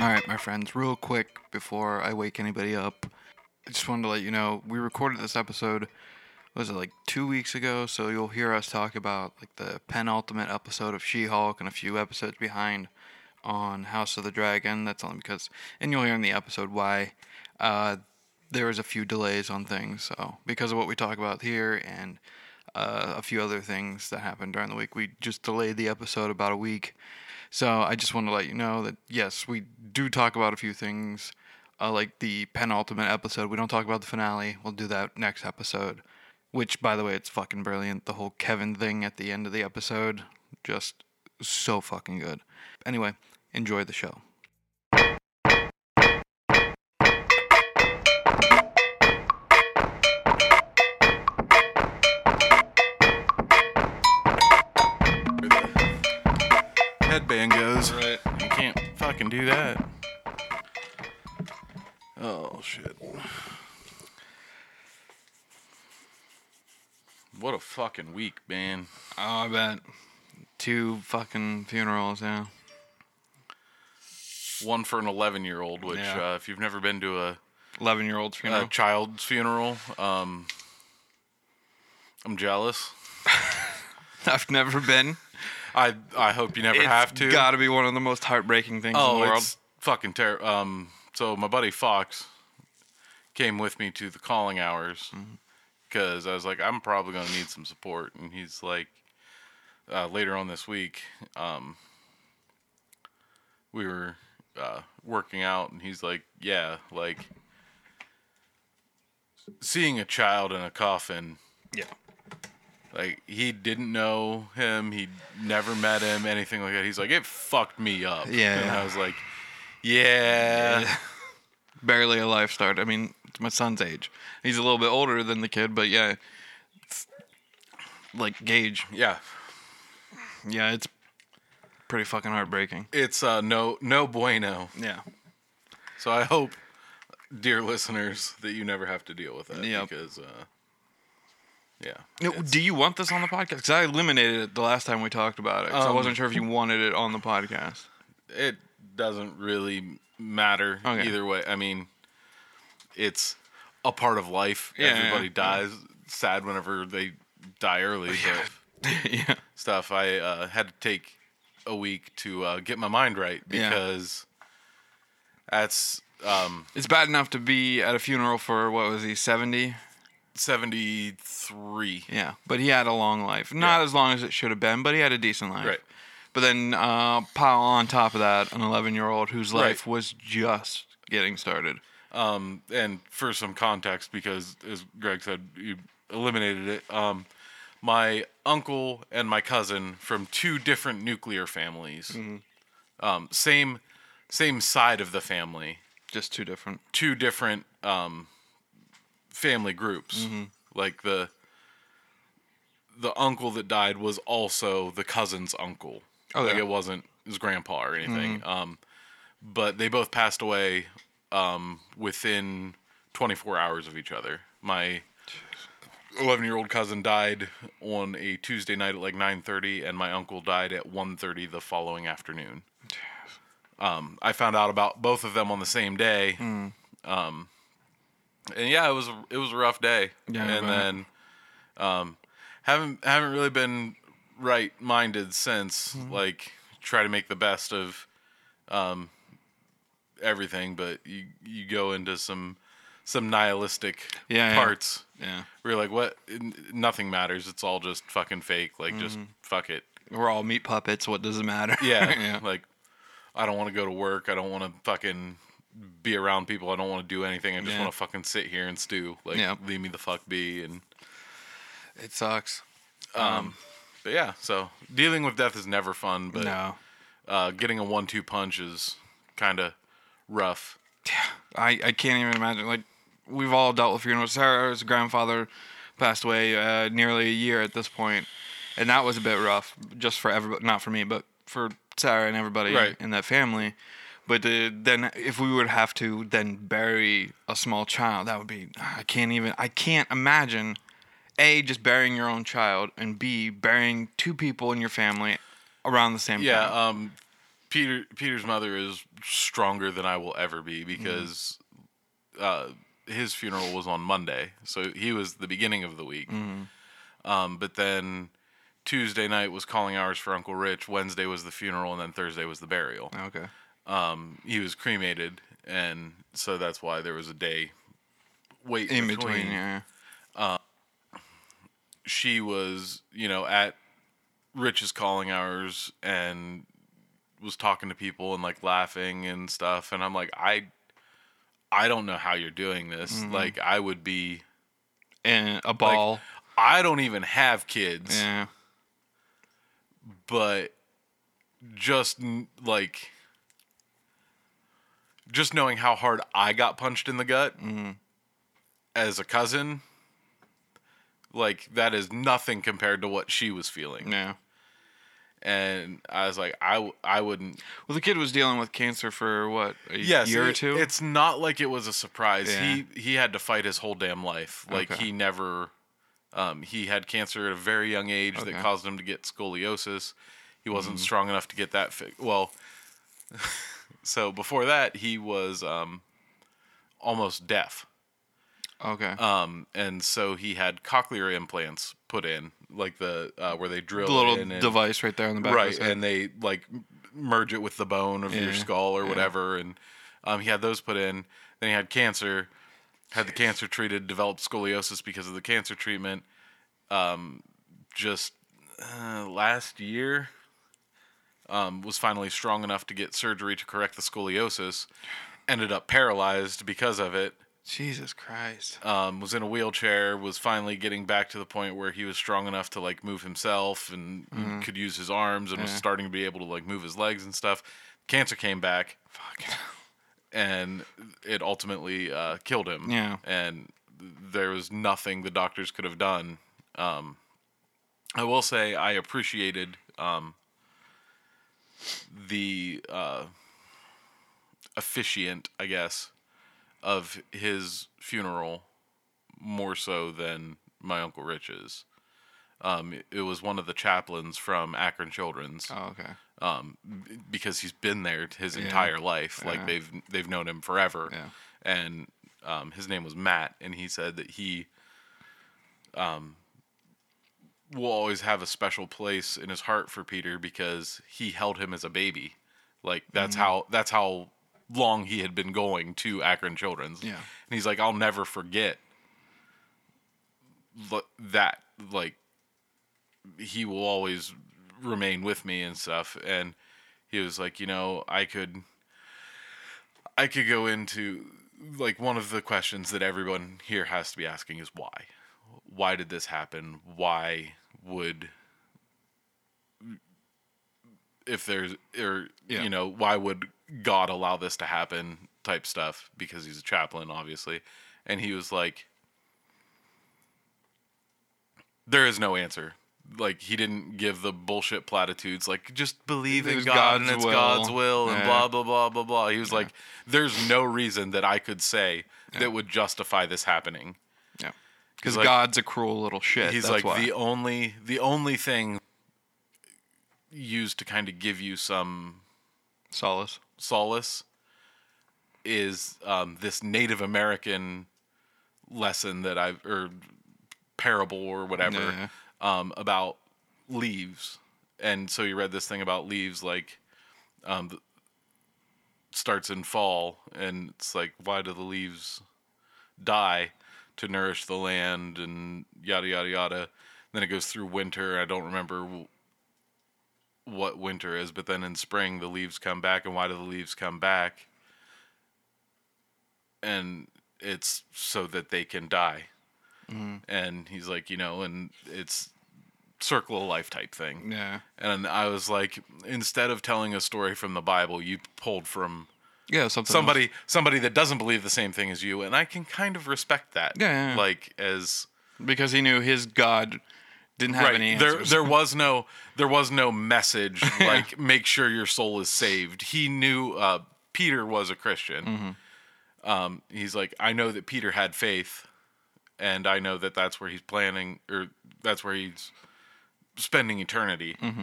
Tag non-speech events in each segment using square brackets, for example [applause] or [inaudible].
All right, my friends, real quick before I wake anybody up, I just wanted to let you know we recorded this episode. Was it like two weeks ago? So you'll hear us talk about like the penultimate episode of She-Hulk and a few episodes behind on House of the Dragon. That's only because, and you'll hear in the episode why uh, there was a few delays on things. So because of what we talk about here and uh, a few other things that happened during the week, we just delayed the episode about a week. So I just want to let you know that yes, we do talk about a few things, uh, like the penultimate episode. We don't talk about the finale. We'll do that next episode. Which, by the way, it's fucking brilliant. The whole Kevin thing at the end of the episode, just so fucking good. Anyway, enjoy the show. Can't do that. Oh shit. What a fucking week, man. Oh, I bet. Two fucking funerals, yeah. One for an 11 year old, which, Yeah. uh, if you've never been to a, 11 year olds a child's funeral, um, I'm jealous. [laughs] I've never been. I I hope you never It's have to. It's gotta be one of the most heartbreaking things in Oh, the world. it's fucking terrible. Um, so my buddy Fox came with me to the calling hours Mm-hmm. because I was like, I'm probably gonna need some support, and he's like, uh, later on this week, um, we were uh, working out, and he's like, yeah, like seeing a child in a coffin Yeah. Like he didn't know him, he never met him, anything like that. He's like, it fucked me up. Yeah, and. I was like, yeah, barely a life start. I mean, it's my son's age. He's a little bit older than the kid, but yeah, like Gage. yeah. Yeah, it's pretty fucking heartbreaking. It's uh, no no bueno. Yeah. So I hope, dear listeners, that you never have to deal with that Yep. because, uh, yeah, No, Do you want this on the podcast? Because I eliminated it the last time we talked about it. 'cause I Um, wasn't sure if you wanted it on the podcast. it doesn't really matter Okay. either way. I mean, it's a part of life. Yeah, Everybody yeah, dies. Sad whenever they die early, [laughs] [laughs] yeah. stuff, I uh, had to take a week to uh, get my mind right Yeah. because that's um, It's bad enough to be at a funeral for what was he, 70? 73. Yeah. But he had a long life. Not Yeah. as long as it should have been, but he had a decent life. Right. But then uh, pile on top of that an 11 year old whose Right. life was just getting started. Um, and for some context, because as Greg said, you eliminated it. Um, my uncle and my cousin from two different nuclear families, Mm. um, same same side of the family, Just two different. two different um, family groups. Like the the uncle that died was also the cousin's uncle. Oh, like it wasn't his grandpa or anything. Um, but they both passed away um, within 24 hours of each other. My 11 year old cousin died on a Tuesday night at like 9:30, and my uncle died at 1:30 the following afternoon. Um, I found out about both of them on the same day. Um, and yeah, it was it was a rough day. Yeah, and then um, haven't haven't really been right minded since. Mm-hmm. Like try to make the best of um, everything, but you you go into some some nihilistic Yeah, yeah. parts. Yeah. Where you're like, what? Nothing matters. It's all just fucking fake. Like, just Mm-hmm. fuck it. We're all meat puppets. What does it matter? Yeah. [laughs] yeah. Like, I don't want to go to work. I don't want to fucking be around people. I don't want to do anything. I just Yeah. want to fucking sit here and stew. Like, Yeah. leave me the fuck be. And, It sucks. um, but yeah, so dealing with death is never fun, but no. uh, getting a one two punch is kind of rough. Yeah, I, I can't even imagine. Like, we've all dealt with funerals. Sarah's grandfather passed away uh, nearly a year at this point, and that was a bit rough, just for everybody. Not for me, but for Sarah and everybody Right. in that family. But uh, then, if we would have to then bury a small child, that would be. I can't even. I can't imagine. A, just burying your own child, and B, burying two people in your family around the same Yeah, time. um, Peter Peter's mother is stronger than I will ever be because uh, his funeral was on Monday, so he was the beginning of the week. Um, but then Tuesday night was calling hours for Uncle Rich. Wednesday was the funeral, and then Thursday was the burial. Okay. Um, he was cremated, and so that's why there was a day wait In between, yeah. she was, you know, at Rich's calling hours and was talking to people and like laughing and stuff and I'm like I I don't know how you're doing this. Like I would be And a ball. I don't even have kids, yeah. but just like just knowing how hard I got punched in the gut as a cousin like that is nothing compared to what she was feeling. Yeah. and I was like, I, w- I wouldn't. Well, the kid was dealing with cancer for what a Yes, year or two. It's not like it was a surprise. Yeah. He he had to fight his whole damn life. Like Okay. he never. Um, he had cancer at a very young age Okay. that caused him to get scoliosis. He wasn't Mm-hmm. strong enough to get that fi- well. [laughs] so before that, he was um, almost deaf. okay. Um, and so he had cochlear implants put in, like the uh, where they drill the little and- device right there on the back. right and they like merge it with the bone of your skull or yeah. whatever and um, he had those put in then he had cancer had the cancer treated developed scoliosis because of the cancer treatment um, just uh, last year um, was finally strong enough to get surgery to correct the scoliosis ended up paralyzed because of it Jesus Christ. um, was in a wheelchair, was finally getting back to the point where he was strong enough to like move himself and could use his arms and was Mm-hmm. Starting to be able to like move his legs and stuff. Cancer came back Fuck. and it ultimately uh, killed him. Yeah. And there was nothing the doctors could have done. Um, I will say I appreciated um, the uh, officiant, I guess, of his funeral more so than my uncle Rich's. Um, it- it was one of the chaplains from Akron Children's Oh, okay. um, b- because he's been there his Yeah. entire life. Like Yeah. they've they've known him forever. Yeah. And um, his name was Matt, and he said that he um, will always have a special place in his heart for Peter because he held him as a baby. Like that's Mm-hmm. how that's how long he had been going to Akron Children's. Yeah. And he's like, I'll never forget that. Like he will always remain with me and stuff and he was like you know i could i could go into like one of the questions that everyone here has to be asking is why why did this happen why would if there's or Yeah. you know why would god allow this to happen type stuff because he's a chaplain obviously and he was like there is no answer. Like he didn't give the bullshit platitudes like just believe in God God's and it's will. God's will and Yeah. blah blah blah blah blah. He was like, there's no reason that I could say that would justify this happening. Yeah. Because like- God's a cruel little shit. He's like why. the only the only thing used to kind of give you some solace. solace is um, this Native American lesson that I've or parable or whatever Yeah. um, about leaves, and so you read this thing about leaves like um, starts in fall, and it's like why do the leaves die to nourish the land and yada yada yada. Then it goes through winter. I don't remember what winter is, but then in spring the leaves come back, and why do the leaves come back? And it's so that they can die. Mm-hmm. And he's like, you know, and it's circle of life type thing. Yeah. And I was like, instead of telling a story from the Bible, you pulled from Yeah. Something. somebody somebody that doesn't believe the same thing as you, and I can kind of respect that. Yeah, yeah, yeah. Like as because he knew his God didn't have any there answers. there was no there was no message [laughs] like make sure your soul is saved. He knew uh, Peter was a Christian. Mm-hmm. Um, he's like, I know that Peter had faith, and I know that that's where he's planning or that's where he's spending eternity. Mm-hmm.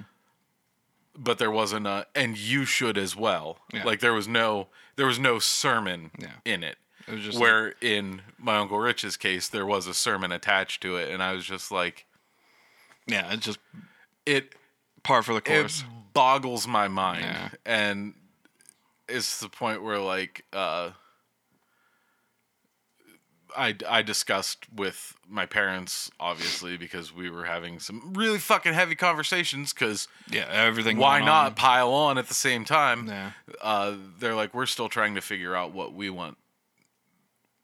But there wasn't a and you should as well. Yeah. Like there was no there was no sermon Yeah. in it. It was just Where in my uncle Rich's case there was a sermon attached to it and I was just like yeah, it's just it par for the course. boggles my mind Yeah. and it's the point where like uh I, I discussed with my parents obviously because we were having some really fucking heavy conversations because yeah, everything. why not on. pile on at the same time Yeah. uh, they're like we're still trying to figure out what we want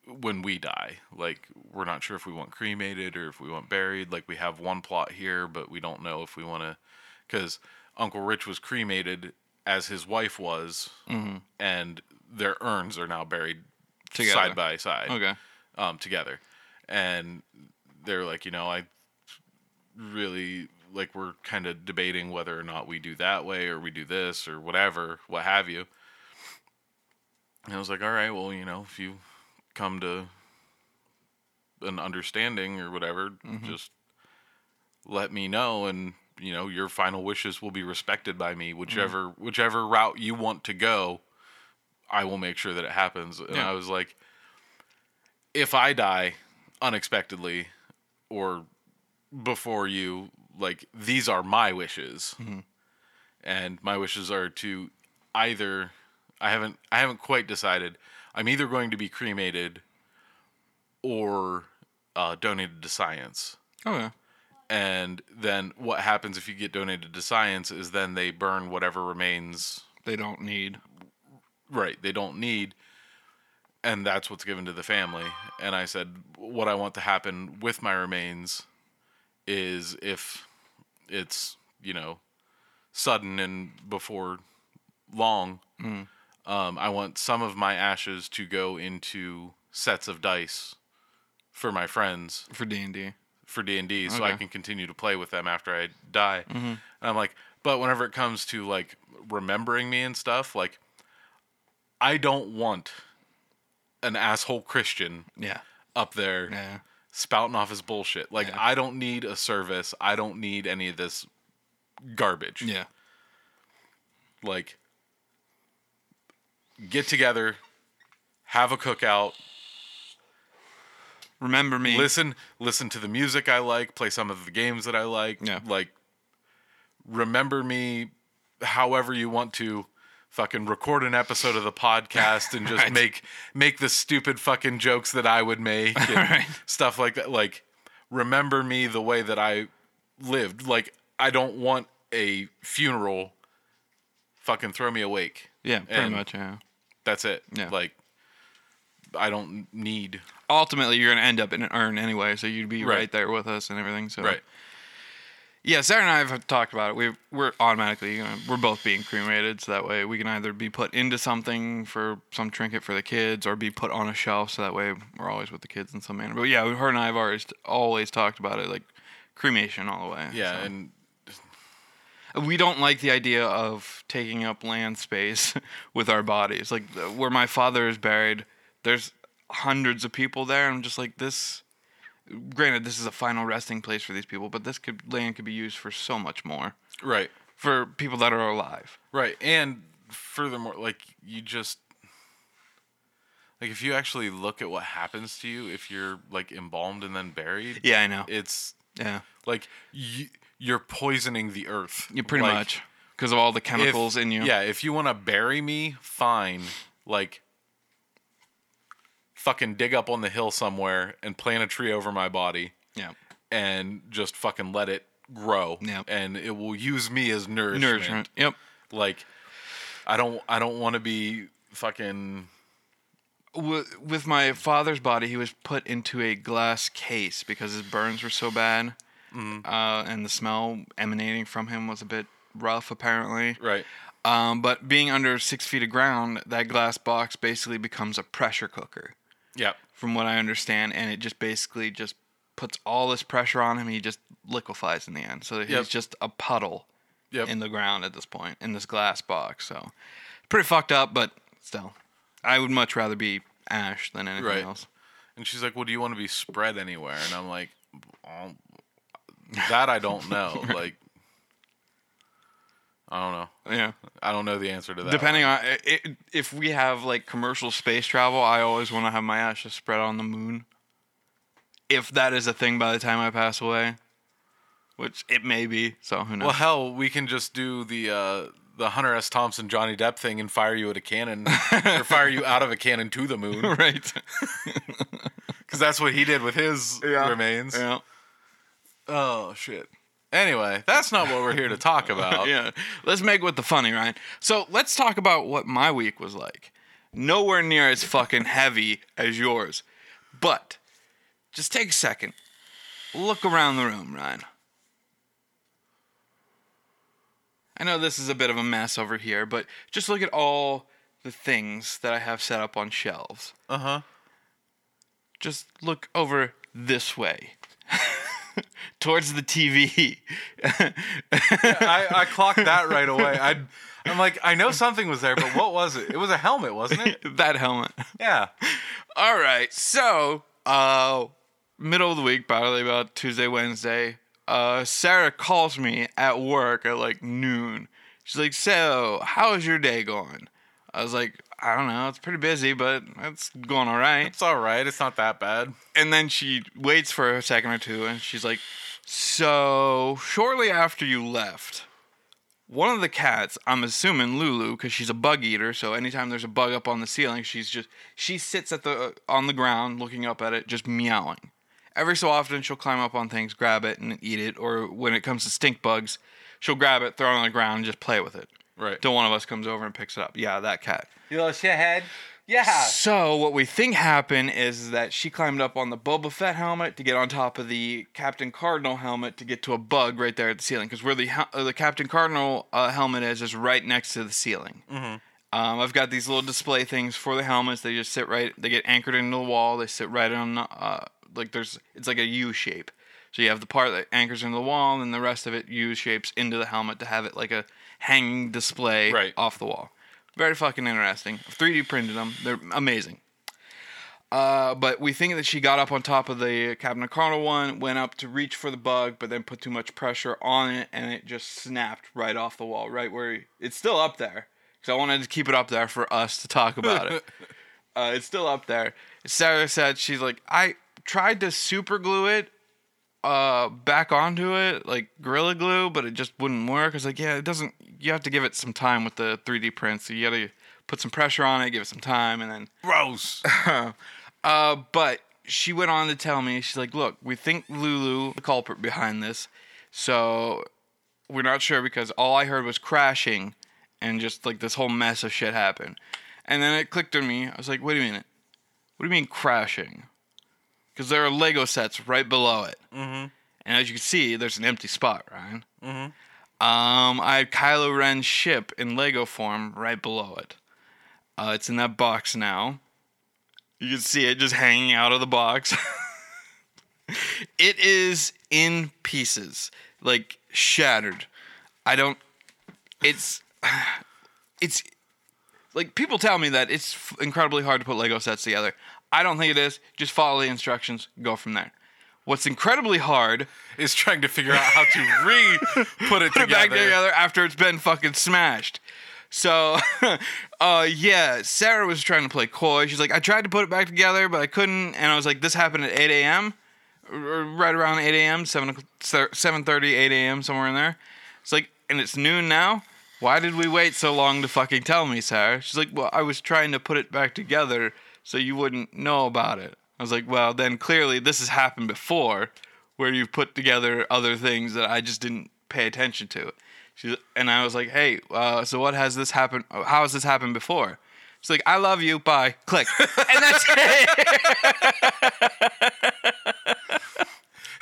when we die like we're not sure if we want cremated or if we want buried like we have one plot here but we don't know if we want to because uncle rich was cremated as his wife was and their urns are now buried Together. side by side Okay. Um, together. And they're like you know i really like we're kind of debating whether or not we do that way or we do this or whatever what have you. And i was like all right well you know if you come to an understanding or whatever just let me know and you know your final wishes will be respected by me. Whichever whichever route you want to go i will make sure that it happens. And Yeah. i was like if I die unexpectedly or before you, like these are my wishes, and my wishes are to either I haven't I haven't quite decided. I'm either going to be cremated or uh, donated to science. Okay. And then what happens if you get donated to science is then they burn whatever remains They don't need. right they don't need and that's what's given to the family. And i said what i want to happen with my remains is if it's you know sudden and before long um, i want some of my ashes to go into sets of dice for my friends. For D and D. for D and D, so I can continue to play with them after I die. And I'm like, but whenever it comes to like remembering me and stuff, like I don't want an asshole Christian Yeah. up there Yeah. spouting off his bullshit. Like Yeah. I don't need a service. I don't need any of this garbage. Yeah. Like get together, have a cookout, Remember me. listen listen to the music I like, play some of the games that I like. Yeah. Like remember me however you want to fucking record an episode of the podcast and just [laughs] Right. make make the stupid fucking jokes that I would make and [laughs] Right. stuff like that. Like remember me the way that I lived. Like I don't want a funeral fucking throw me awake. Yeah. Pretty and- much. Yeah. That's it. Yeah. Like I don't need Ultimately, you're gonna end up in an urn anyway, so you'd be right, Right. there with us and everything. So. right. Yeah, Sarah and I have talked about it. We we're automatically gonna we're both being cremated, so that way we can either be put into something for some trinket for the kids, or be put on a shelf, so that way we're always with the kids in some manner. But yeah, her and I have always always talked about it, like cremation all the way. Yeah, so. and we don't like the idea of taking up land space [laughs] with our bodies. Like where my father is buried, there's hundreds of people there. and I'm just like this. Granted, this is a final resting place for these people, but this could land could be used for so much more right. for people that are alive. Right. And furthermore, like you just like if you actually look at what happens to you if you're like embalmed and then buried, Yeah, I know. it's Yeah, like you, you're poisoning the earth. you pretty Like, much because of all the if- chemicals in you. Yeah, if you want to bury me, fine. Like fucking dig up on the hill somewhere and plant a tree over my body yeah, and just fucking let it grow. Yep. And it will use me as nourishment. nourishment. Yep. Like I don't I don't want to be fucking With my father's body, he was put into a glass case because his burns were so bad, Mm-hmm. uh, and the smell emanating from him was a bit rough, apparently. right. Um, but being under six feet of ground, that glass box basically becomes a pressure cooker, Yeah. from what I understand, and it just basically just puts all this pressure on him. He just liquefies in the end, so he's Yep. just a puddle Yep. in the ground at this point in this glass box. So pretty fucked up, but still, I would much rather be ash than anything Right. else. And she's like, "Well, do you want to be spread anywhere?" And I'm like, "Oh, "That I don't know." [laughs] Like, I don't know. Yeah. I don't know the answer to that. Depending on it, if we have like commercial space travel, I always want to have my ashes spread on the moon. If that is a thing by the time I pass away, which it may be, so who knows? Well, hell, we can just do the uh, the Hunter S. Thompson Johnny Depp thing and fire you at a cannon, [laughs] or fire you out of a cannon to the moon, right. [laughs] because that's what he did with his remains. Yeah. Oh shit. Anyway, that's not what we're here to talk [laughs] about. yeah. Let's make with the funny, right? So let's talk about what my week was like. Nowhere near as fucking heavy as yours. But just take a second. Look around the room, Ryan. I know this is a bit of a mess over here, but just look at all the things that I have set up on shelves. Uh huh. Just look over this way. [laughs] Towards the TV. I, I [laughs] clocked that right away. I, I'm like, I know something was there, but what was it? It was a helmet, wasn't it? [laughs] that helmet. Yeah. All right. So, uh, middle of the week, probably about Tuesday, Wednesday, uh, Sarah calls me at work at like noon. She's like, So, how's your day going? I was like, I don't know. It's pretty busy, but it's going all right. It's all right. It's not that bad. And then she waits for a second or two and she's like, So, shortly after you left, one of the cats, I'm assuming Lulu, because she's a bug eater. So anytime there's a bug up on the ceiling, she's just she sits at the uh, on the ground looking up at it, just meowing. Every so often, she'll climb up on things, grab it, and eat it. Or when it comes to stink bugs, she'll grab it, throw it on the ground, and just play with it. Right. Till one of us comes over and picks it up. Yeah, that cat. You little shithead. Yeah. So what we think happened is that she climbed up on the Boba Fett helmet to get on top of the Captain Cardinal helmet to get to a bug right there at the ceiling because where the uh, the Captain Cardinal uh, helmet is is right next to the ceiling. Mm-hmm. Um, I've got these little display things for the helmets. They just sit right. They get anchored into the wall. They sit right on. Uh, like there's. It's like a U shape. So you have the part that anchors into the wall, and then the rest of it U shapes into the helmet to have it like a hanging display Right. off the wall. Very fucking interesting. 3D printed them. They're amazing. Uh, but we think that she got up on top of the Captain Cardinal one, went up to reach for the bug, but then put too much pressure on it, and it just snapped right off the wall, right where it's still up there. Because I wanted to keep it up there for us to talk about it. [laughs] uh, it's still up there. Sarah said she's like, I tried to super glue it uh back onto it like gorilla glue but it just wouldn't work. I was like yeah it doesn't you have to give it some time with the 3d print so you gotta put some pressure on it give it some time and then Gross. [laughs] uh but she went on to tell me she's like look we think lulu the culprit behind this so we're not sure because all i heard was crashing and just like this whole mess of shit happened. And then it clicked on me. I was like wait a minute. What do you mean crashing because there are Lego sets right below it. Mm-hmm. And as you can see, there's an empty spot, right? Mm-hmm. Um, I had Kylo Ren's ship in Lego form right below it. Uh, it's in that box now. You can see it just hanging out of the box. [laughs] it is in pieces, like shattered. I don't. It's. [sighs] It's. Like people tell me that it's f- incredibly hard to put Lego sets together. I don't think it is. Just follow the instructions, go from there. What's incredibly hard Is trying to figure out how to [laughs] re put it back together after it's been fucking smashed. So, [laughs] uh, yeah, Sarah was trying to play coy. She's like, I tried to put it back together, but I couldn't. And I was like, this happened at 8 a.m., right around 8 a.m., 7, 7.30, 8 a.m., somewhere in there. It's like, and it's noon now? Why did we wait so long to fucking tell me, Sarah? She's like, well, I was trying to put it back together so you wouldn't know about it. I was like, well, then clearly this has happened before where you've put together other things that I just didn't pay attention to. She's, and I was like, hey, uh, so what has this happened? How has this happened before? She's like, I love you. Bye. Click. [laughs] and that's it. [laughs]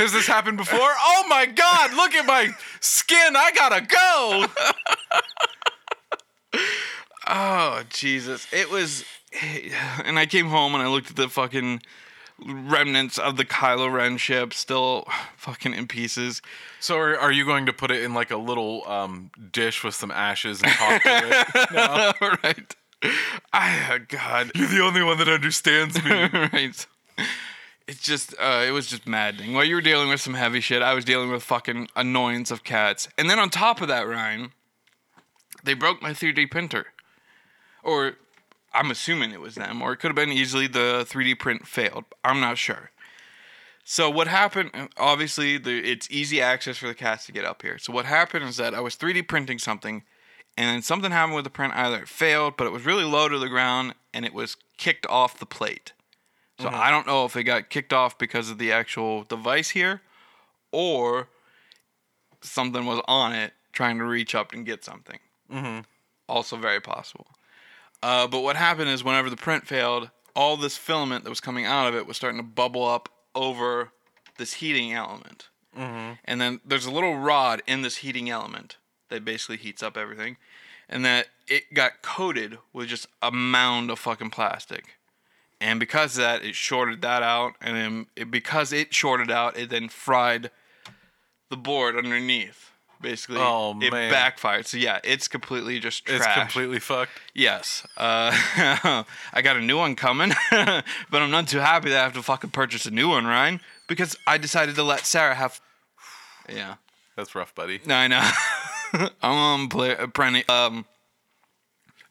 Has this happened before? Oh my god, look at my skin. I gotta go. [laughs] Oh Jesus! It was, [sighs] and I came home and I looked at the fucking remnants of the Kylo Ren ship, still [sighs] fucking in pieces. So are, are you going to put it in like a little um, dish with some ashes and talk to it? [laughs] No. [laughs] right? I oh, God, You're the only one that understands me. [laughs] right? It's just, uh, it was just maddening. While you were dealing with some heavy shit, I was dealing with fucking annoyance of cats, and then on top of that, Ryan, they broke my 3D printer. Or I'm assuming it was them, or it could have been easily the 3D print failed. I'm not sure. So what happened? Obviously, the, it's easy access for the cats to get up here. So what happened is that I was 3D printing something, and then something happened with the print. Either it failed, but it was really low to the ground, and it was kicked off the plate. So I don't know if it got kicked off because of the actual device here, or something was on it trying to reach up and get something. Mm-hmm. Also very possible. Uh, but what happened is whenever the print failed, all this filament that was coming out of it was starting to bubble up over this heating element. Mm-hmm. And then there's a little rod in this heating element that basically heats up everything. And that it got coated with just a mound of fucking plastic. And because of that, it shorted that out. And then it, because it shorted out, it then fried the board underneath. Basically, Oh, it man. backfired. So yeah, it's completely just trash. It's completely fucked. Yes. Uh, [laughs] I got a new one coming, [laughs] but I'm not too happy that I have to fucking purchase a new one, Ryan, because I decided to let Sarah have. [sighs] Yeah. That's rough, buddy. No, I know. [laughs] I'm on play, uh. Um,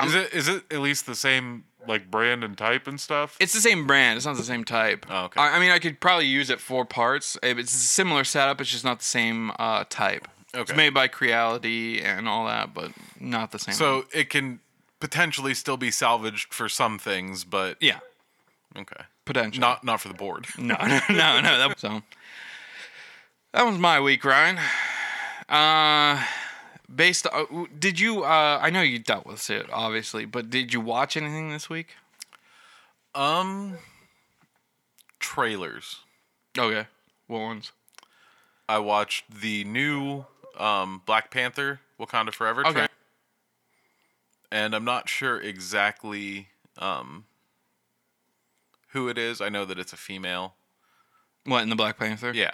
Is it is it at least the same like brand and type and stuff? it's the same brand. It's not the same type. Oh, okay. I, I mean, I could probably use it for parts. It's a similar setup. It's just not the same uh, type. It's made by Creality and all that, but not the same. so it can potentially still be salvaged for some things, but yeah, okay, potentially. not not for the board. [laughs] No, no, no, no. That, so that was my week, Ryan. Uh, based, uh, did you? Uh, I know you dealt with it, obviously, but did you watch anything this week? Um, trailers. Okay, what ones? I watched the new um, Black Panther Wakanda Forever Okay, and I'm not sure exactly um, who it is. I know that it's a female. what in the Black Panther? Yeah.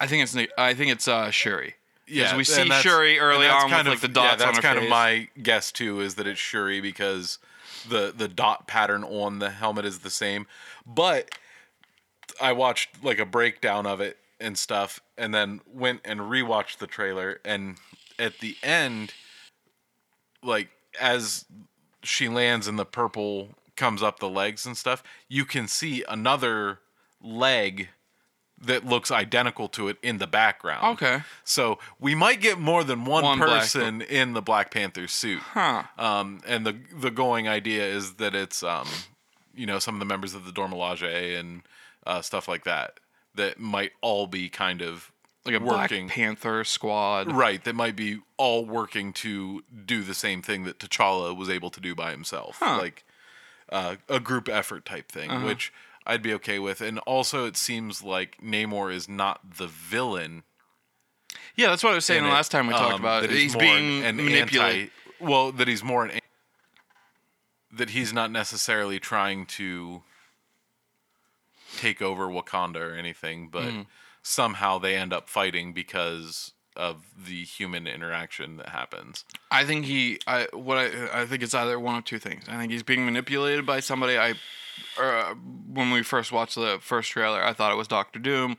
I think it's I think it's uh, Shuri. Yeah, we see Shuri early that's on kind with of, like the dots yeah, that's kind face. of my guess too, is that it's Shuri because the the dot pattern on the helmet is the same. But I watched like a breakdown of it and stuff, and then went and rewatched the trailer, and at the end, like as she lands and the purple comes up the legs and stuff, you can see another leg that looks identical to it in the background. Okay. So we might get more than one, One Black- person in the Black Panther suit. Huh. Um, and the the going idea is that it's um, you know, some of the members of the Dora Milaje and uh, stuff like that that might all be kind of Like a working Black Panther squad. right. That might be all working to do the same thing that T'Challa was able to do by himself, Huh. like uh, a group effort type thing, which I'd be okay with. And also, it seems like Namor is not the villain Yeah, that's what I was saying the it, last time we talked um, about it. that He's being an manipulated. Anti, well, that he's more an an- that he's not necessarily trying to take over Wakanda or anything, but Mm. somehow they end up fighting because of the human interaction that happens. I think he. I what I I think it's either one of two things. I think he's being manipulated by somebody. I, uh, when we first watched the first trailer, I thought it was Doctor Doom.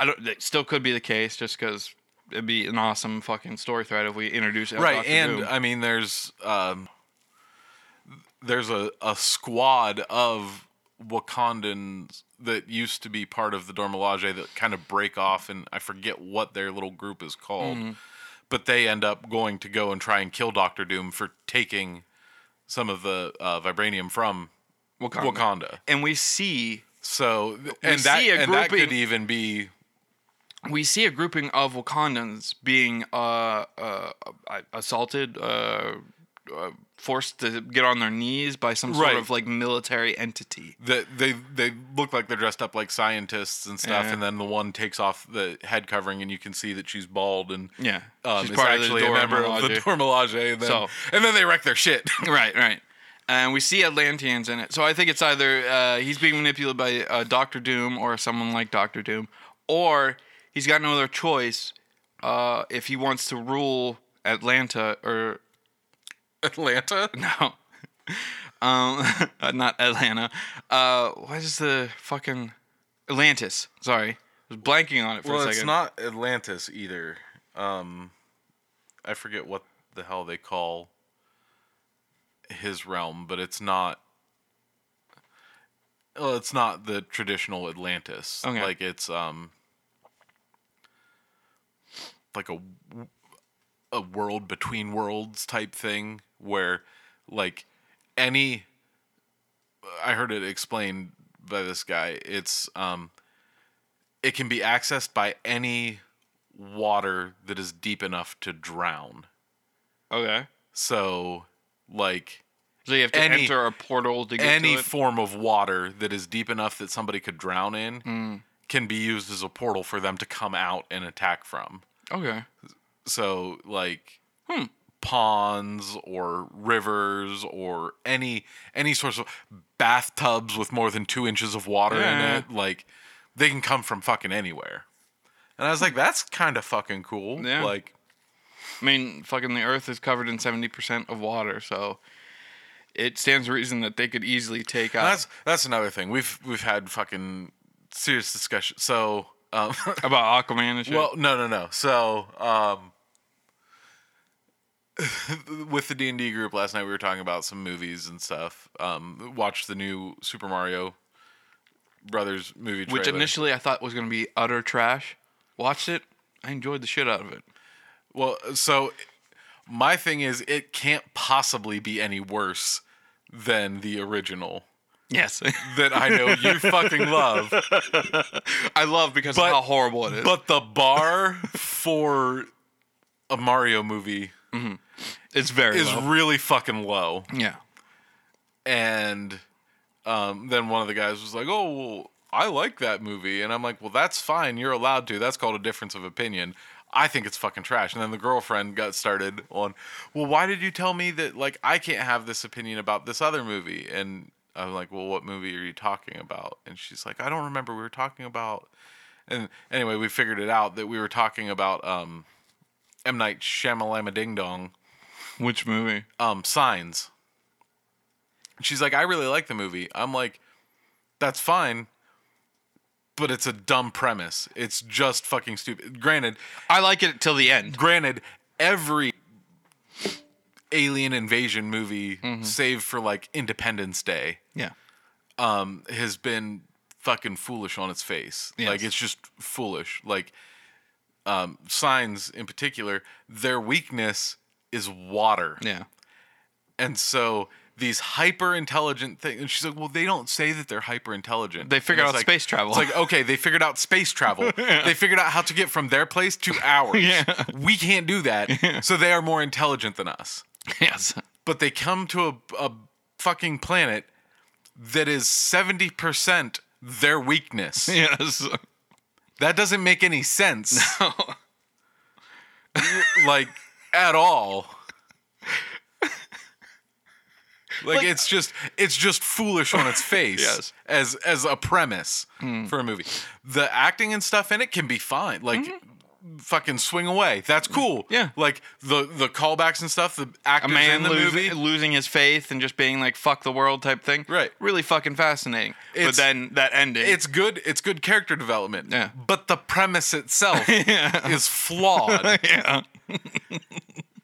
I don't. It still could be the case, just because it'd be an awesome fucking story thread if we introduce right Dr. and Doom. i mean there's um there's a, a squad of wakandans that used to be part of the Dora Milaje that kind of break off and i forget what their little group is called Mm-hmm. but they end up going to go and try and kill dr doom for taking some of the uh, vibranium from Wakanda. wakanda and we see so and that a and that could even be we see a grouping of Wakandans being uh, uh, assaulted, uh, uh, forced to get on their knees by some sort Right. of like military entity. they they look like they're dressed up like scientists and stuff, Yeah. and then the one takes off the head covering, and you can see that she's bald and Yeah, um, she's is part of the actually a member of the Dora Milaje. Dormelage, and then So- and then they wreck their shit. [laughs] right, right. And we see Atlanteans in it. So I think it's either uh, he's being manipulated by uh, Doctor Doom or someone like Doctor Doom, or he's got no other choice uh, if he wants to rule Atlanta or Atlanta. no, um, [laughs] not Atlanta. Uh, what is the fucking Atlantis? Sorry, I was blanking on it for Well, a it's not Atlantis either. Um, I forget what the hell they call his realm, but it's not. Well, it's not the traditional Atlantis. Okay. Like it's um. Like a a world between worlds type thing where like any I heard it explained by this guy. It's um it can be accessed by any water that is deep enough to drown. Okay. So like So you have to Any- enter a portal to get any to it. form of water that is deep enough that somebody could drown in Mm. can be used as a portal for them to come out and attack from. okay. So like Hmm. ponds or rivers or any any sorts of bathtubs with more than two inches of water Yeah. in it, like they can come from fucking anywhere. And I was like, that's kind of fucking cool. Yeah. Like, I mean, fucking the Earth is covered in seventy percent of water, so it stands to reason that they could easily take out that's that's another thing. We've we've had fucking serious discussion. So, um, [laughs] about Aquaman and shit. well, no, no, no. So, um, [laughs] with the D and D group last night, we were talking about some movies and stuff. Um, watched the new Super Mario Brothers movie, which initially I thought was going to be utter trash. Watched it, I enjoyed the shit out of it. Well, so my thing is, it can't possibly be any worse than the original Yes, [laughs] that I know you fucking love. [laughs] I love because But- of how horrible it is. But the bar for a Mario movie it's very is low. really fucking low. yeah. And um, then one of the guys was like, "Oh, well, I like that movie," and I'm like, "Well, that's fine. You're allowed to. That's called a difference of opinion." I think it's fucking trash. And then the girlfriend got started on, "Well, why did you tell me that like I can't have this opinion about this other movie?" And I'm like, "Well, what movie are you talking about?" And she's like, "I don't remember. We were talking about." And anyway, we figured it out that we were talking about um, M Night Shyamalama Ding Dong Which movie? um, Signs. She's like, I really like the movie. I'm like, that's fine, but it's a dumb premise. It's just fucking stupid. Granted, I like it till the end. granted, every alien invasion movie, save for like Independence Day, Yeah. um, has been fucking foolish on its face. Yes. Like it's just foolish. Like um, Signs in particular, their weakness is water. Yeah. And so these hyper intelligent things, and she's like, "Well, they don't say that they're hyper intelligent. They figured out like, space travel. It's like, okay, they figured out space travel. [laughs] They figured out how to get from their place to [laughs] ours. Yeah. We can't do that. [laughs] So they are more intelligent than us. yes. But they come to a, a fucking planet that is seventy percent their weakness. Yes. That doesn't make any sense. [laughs] No. [laughs] like at all. Like, Like- it's just it's just foolish on its [laughs] face Yes. as as a premise hmm. for a movie. The acting and stuff in it can be fine. Like mm-hmm. Fucking swing away. That's cool. Yeah. Like the the callbacks and stuff, the A man in the losing, movie. losing his faith and just being like "fuck the world" type thing. Right. Really fucking fascinating. but then that ending. It's good. It's good character development. Yeah. But the premise itself [laughs] is flawed. [laughs] yeah. [laughs]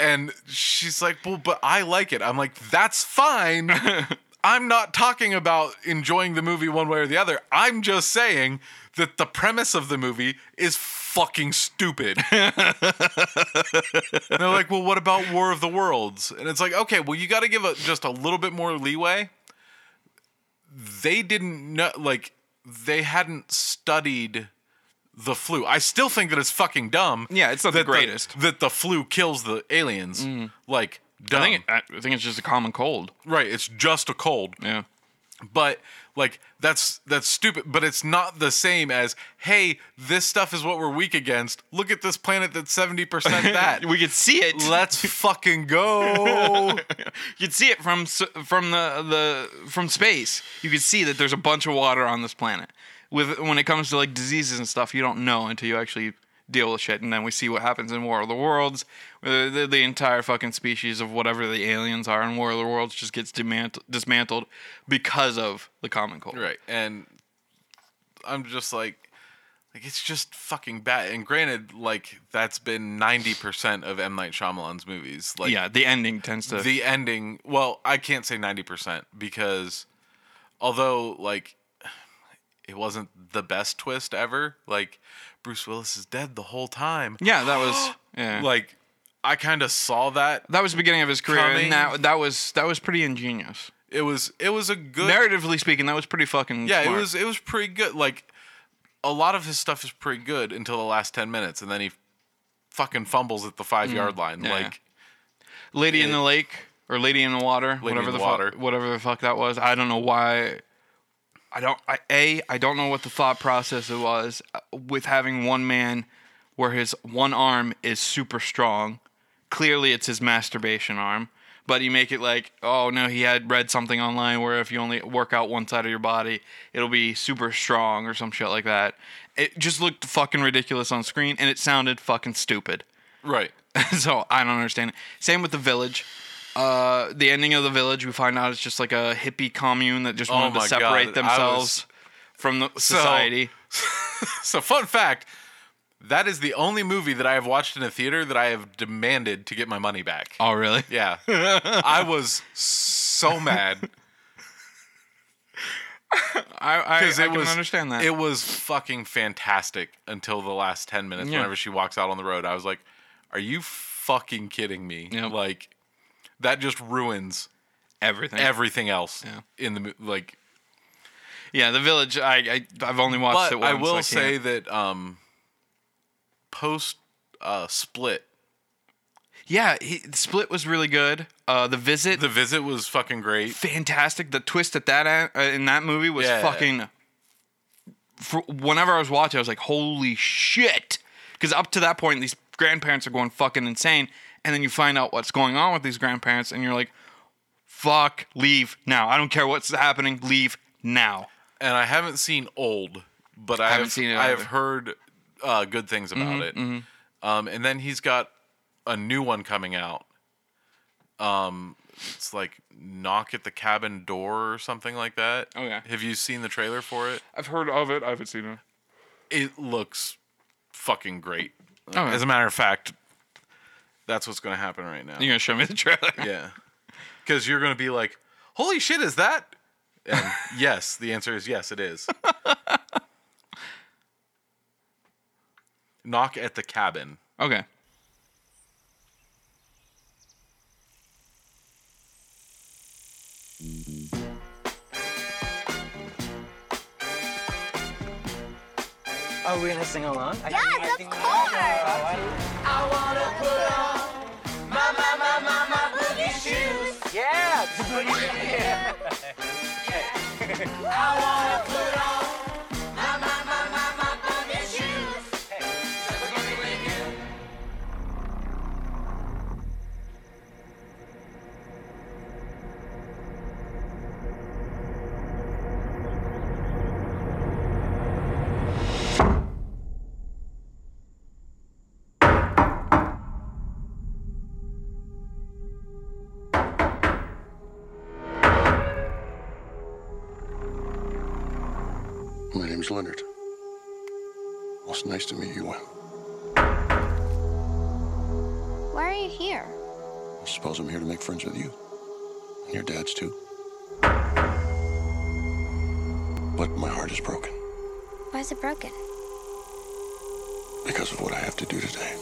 And she's like, "Well, but I like it." I'm like, "That's fine." I'm not talking about enjoying the movie one way or the other. I'm just saying that the premise of the movie is fucking stupid. [laughs] and they're like, "Well, what about War of the Worlds?" And it's like, "Okay, well, you got to give it just a little bit more leeway." They didn't know, like, they hadn't studied the flu. I still think that it's fucking dumb. Yeah, it's not the greatest. that the flu kills the aliens. Mm. Like, dumb. I think it, I think it's just a common cold. right, it's just a cold. Yeah. But like that's that's stupid, but it's not the same as, hey, this stuff is what we're weak against. Look at this planet that's 70% [laughs] that. we could see it. Let's fucking go. [laughs] you could see it from from the the from space. You could see that there's a bunch of water on this planet. With when it comes to like diseases and stuff, you don't know until you actually deal with shit. And then we see what happens in War of the Worlds. where The, the entire fucking species of whatever the aliens are in War of the Worlds just gets demant- dismantled because of the common cold. right. And I'm just like Like it's just fucking bad. And granted, like that's been ninety percent of M Night Shyamalan's movies. Like yeah, the ending tends to. the ending. Well, I can't say ninety percent because although like it wasn't the best twist ever. Like Bruce Willis is dead the whole time. yeah, that was. [gasps] Yeah. Like I kind of saw that. that was the beginning of his career, Coming- and that that was that was pretty ingenious. It was it was a good Narratively speaking, that was pretty fucking. Yeah, smart. it was it was pretty good. Like a lot of his stuff is pretty good until the last ten minutes, and then he fucking fumbles at the five yard line. Mm, yeah. Like Lady in the Lake or Lady in the Water, Lady whatever the, the Water. fuck, whatever the fuck that was. I don't know why. I don't. I a. I don't know what the thought process it was uh, with having one man, where his one arm is super strong. Clearly, it's his masturbation arm. But you make it like, oh no, he had read something online where if you only work out one side of your body, it'll be super strong or some shit like that. It just looked fucking ridiculous on screen, and it sounded fucking stupid. right. [laughs] so I don't understand it. Same with the village. Uh, the ending of the village, we find out it's just like a hippie commune that just Oh wanted to separate God, themselves from the society. [laughs] So fun fact. That is the only movie that I have watched in a theater that I have demanded to get my money back. oh, really? Yeah. [laughs] I was so mad I, I, I can was understand that. It was fucking fantastic until the last 10 minutes Yeah. whenever she walks out on the road. I was like, "Are you fucking kidding me?" Yep. Like that just ruins Everything. everything else Yeah. in the mo- like yeah, the village. I, I I've only watched but it once. I will can't- say that um post uh split yeah, he, Split was really good. Uh, the visit, the visit was fucking great. fantastic. The twist at that uh, in that movie was Yeah. fucking. For, whenever I was watching, I was like, "Holy shit!" Because up to that point, these grandparents are going fucking insane, and then you find out what's going on with these grandparents, and you're like, "Fuck, leave now! I don't care what's happening. Leave now." And I haven't seen old, but I Haven't have seen it I have. Mm-hmm, heard uh, good things about it. Um, and then he's got a new one coming out. Um, it's like knock at the cabin door or something like that. Oh, yeah. Have you seen the trailer for it? I've heard of it. I haven't seen it. It looks fucking great. Oh, yeah. As a matter of fact, that's what's going to happen right now. You're gonna show me the trailer? Yeah. [laughs] Because you're going to be like, holy shit, is that? And [laughs] yes, the answer is yes, it is. Knock at the cabin. Okay. Are we gonna sing along? I Yes, think- I of course. I wanna put on boogie shoes. Yeah, boogie [laughs] yeah. I wanna put on My name's Leonard. Well, it's nice to meet you, Wen. Why are you here? I suppose I'm here to make friends with you. And your dad's too. But my heart is broken Why is it broken? because of what I have to do today.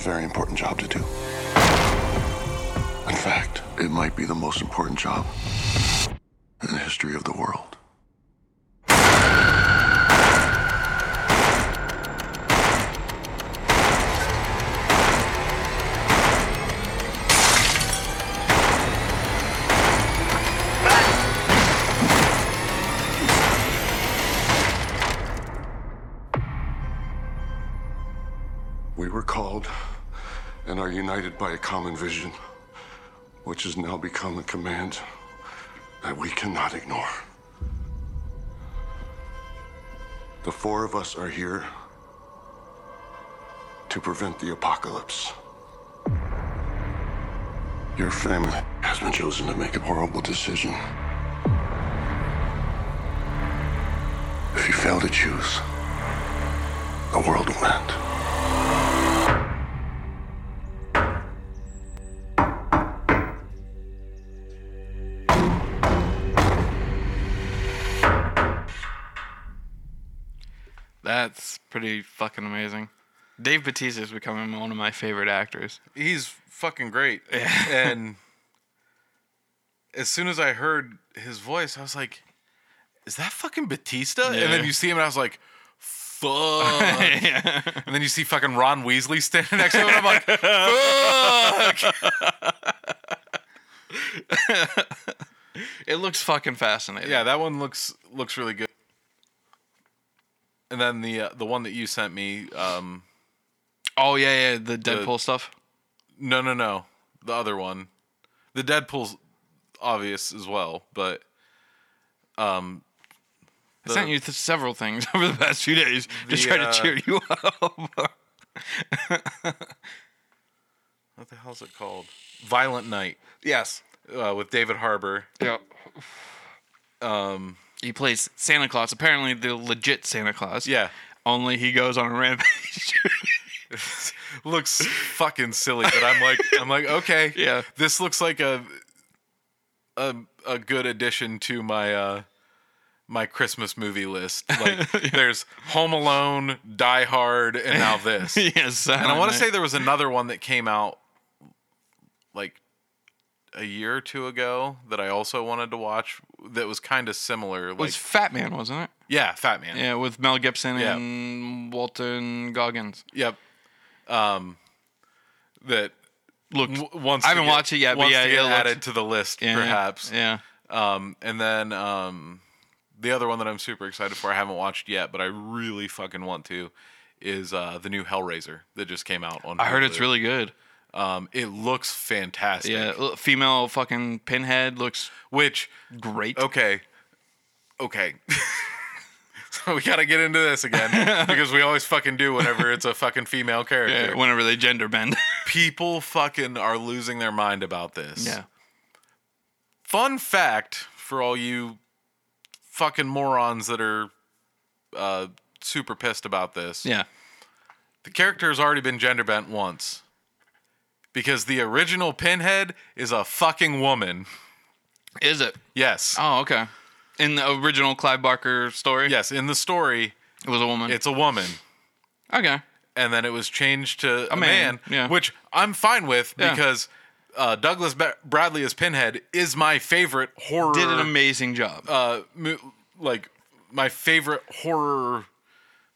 A very important job to do. In fact, it might be the most important job by a common vision, which has now become a command that we cannot ignore. The four of us are here to prevent the apocalypse. Your family has been chosen to make a horrible decision. If you fail to choose, the world will end. Pretty fucking amazing. Dave Bautista is becoming one of my favorite actors. He's fucking great. [laughs] and as soon as I heard his voice, I was like, is that fucking Batista? And then you see him and I was like, [laughs] fuck. And then you see fucking Ron Weasley standing next to him. And I'm like, fuck. [laughs] It looks fucking fascinating. Yeah, that one looks looks really good. And then the uh, the one that you sent me, um, Oh yeah, yeah, the Deadpool stuff. no, no, no, the other one, the Deadpool's obvious as well, but um, I sent you th- several things [laughs] over the past few days to The, try uh, to cheer you up. [laughs] what the hell's it called? Violent Night yes. uh, with David Harbour. Yep. Um, He plays Santa Claus. Apparently, the legit Santa Claus. yeah, Only he goes on a rampage. [laughs] looks fucking silly, but I'm like, I'm like, okay, Yeah. this looks like a a a good addition to my uh my Christmas movie list. [laughs] Like, there's Home Alone, Die Hard, and now this. [laughs] yes. And I want to say there was another one that came out like a year or two ago that I also wanted to watch that was kind of similar. it was Fat Man, wasn't it? yeah, Fat Man. Yeah, with Mel Gibson Yeah. and Walton Goggins. Yep. Um, that Look, w- once I haven't watched it yet, but yeah, it get added to the list, yeah, perhaps. Yeah. Um, and then um, the other one that I'm super excited for, I haven't watched yet, but I really fucking want to, is uh, the new Hellraiser that just came out on. I heard it's really good. Um, it looks fantastic. Yeah, female fucking pinhead looks Which great. okay, okay. [laughs] so we gotta get into this again [laughs] because we always fucking do whenever it's a fucking female character. Yeah, whenever they gender bend. [laughs] People fucking are losing their mind about this. yeah. Fun fact for all you fucking morons that are uh, super pissed about this. Yeah. The character has already been gender bent once. Because the original Pinhead is a fucking woman. Is it? Yes. Oh, okay. In the original Clive Barker story? Yes, in the story, It was a woman. it's a woman. okay. And then it was changed to a, man, man, yeah. which I'm fine with Yeah. because uh, Douglas Ba- Bradley as Pinhead is my favorite horror. Did an amazing job. uh, mo- like my favorite horror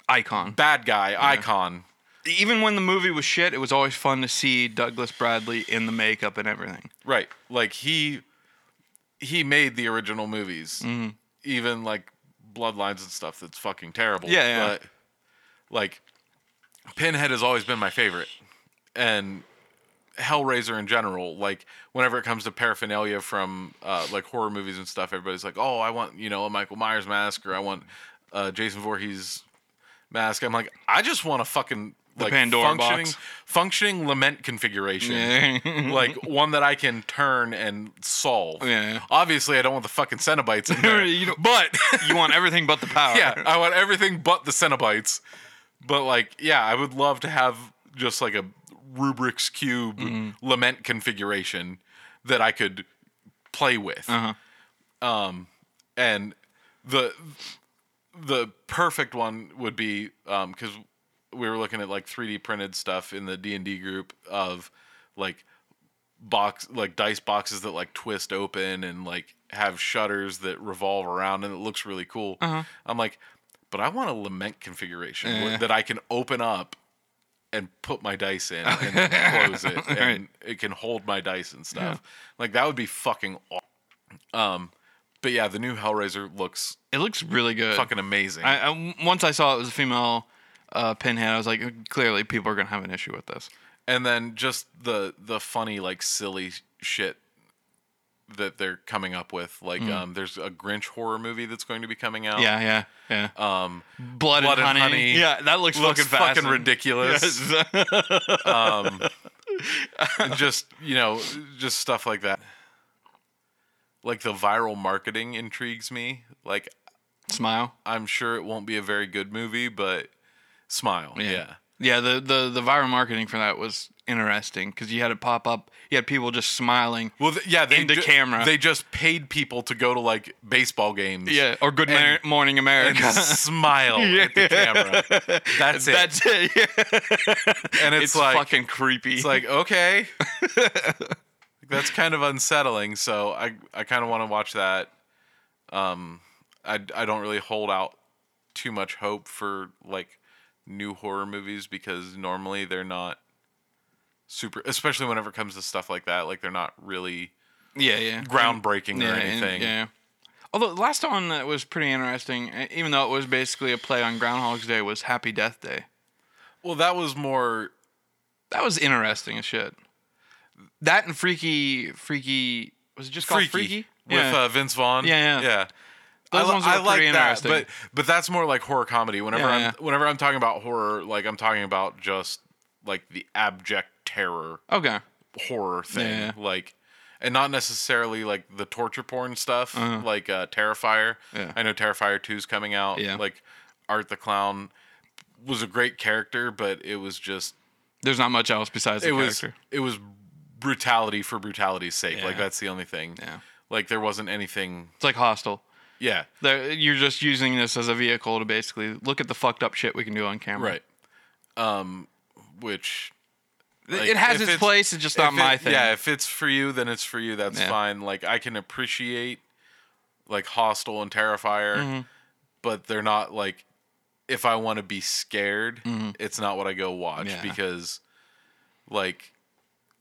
Icon. bad guy icon. Even when the movie was shit, it was always fun to see Douglas Bradley in the makeup and everything. Right. Like he he made the original movies. Mm-hmm. Even like Bloodlines and stuff that's fucking terrible. Yeah, yeah. But like Pinhead has always been my favorite. And Hellraiser in general, like whenever it comes to paraphernalia from uh, like horror movies and stuff, everybody's like, "Oh, I want you know a Michael Myers mask or I want uh, Jason Voorhees mask." I'm like, I just want a fucking like Pandora functioning box. functioning lament configuration Yeah. [laughs] like one that I can turn and solve. Yeah. Obviously, I don't want the fucking Cenobites in there, [laughs] You but [laughs] you want everything but the power. yeah, I want everything but the Cenobites. But like, yeah, I would love to have just like a Rubik's cube Mm-hmm. lament configuration that I could play with. Uh-huh. Um, and the the perfect one would be because we were looking at like 3D printed stuff in the D and D group of like box like dice boxes that like twist open and like have shutters that revolve around and it looks really cool. I'm like, but I want a lament configuration where- that I can open up and put my dice in and [laughs] close it and Right. it can hold my dice and stuff. Like that would be fucking aw- um but yeah, the new Hellraiser looks It looks really good. fucking amazing. I, I, once I saw it was a female uh, pinhead, I was like, clearly people are gonna have an issue with this. and then just the the funny like silly shit that they're coming up with. Like, um, there's a Grinch horror movie that's going to be coming out. Mm. Yeah, yeah, yeah. Um, Blood, Blood and, and honey. Honey Yeah, that looks, looks fucking fucking ridiculous. [laughs] Yes. um, just you know, just stuff like that. Like the viral marketing intrigues me. Like, Smile. I'm sure it won't be a very good movie, but smile. Yeah. Yeah, the, the, the viral marketing for that was interesting because you had it pop up. You had people just smiling. Well, th- yeah, they Into ju- camera. They just paid people to go to like baseball games. Yeah, or Good And- Mar- Morning And America. [laughs] smile at the camera. That's it. That's it. Yeah. and it's, It's, like fucking creepy. it's like okay. [laughs] That's kind of unsettling. So I I kind of want to watch that. Um, I I don't really hold out too much hope for like new horror movies because normally they're not super, especially whenever it comes to stuff like that. Like they're not really yeah, yeah. groundbreaking yeah, or and- anything. yeah. Although the last one that was pretty interesting, even though it was basically a play on Groundhog's Day, was Happy Death Day. Well, that was more That was interesting as shit. That and Freaky, Freaky was it just called freaky, Freaky? with yeah. uh, Vince Vaughn. Yeah, yeah. yeah. Those I, ones I like that, interesting. but but that's more like horror comedy. Whenever Yeah, I'm yeah. whenever I'm talking about horror, like I'm talking about just like the abject terror okay. horror thing, Yeah, yeah. like, and not necessarily like the torture porn stuff, like uh, Terrifier. Uh-huh. Yeah. I know Terrifier 2 is coming out. Yeah. like Art the Clown was a great character, but it was just There's not much else besides the it was character. it was brutality for brutality's sake. Like that's the only thing. Yeah. Like there wasn't anything. It's like Hostel. Yeah. You're just using this as a vehicle to basically look at the fucked up shit we can do on camera. Right. Um, which like, it has its it's- place. It's just not if my thing. Yeah, if it's for you, then it's for you. That's Yeah. fine. Like I can appreciate like Hostel and Terrifier, Mm-hmm. but they're not like if I want to be scared, it's not what I go watch Mm-hmm. Yeah. because like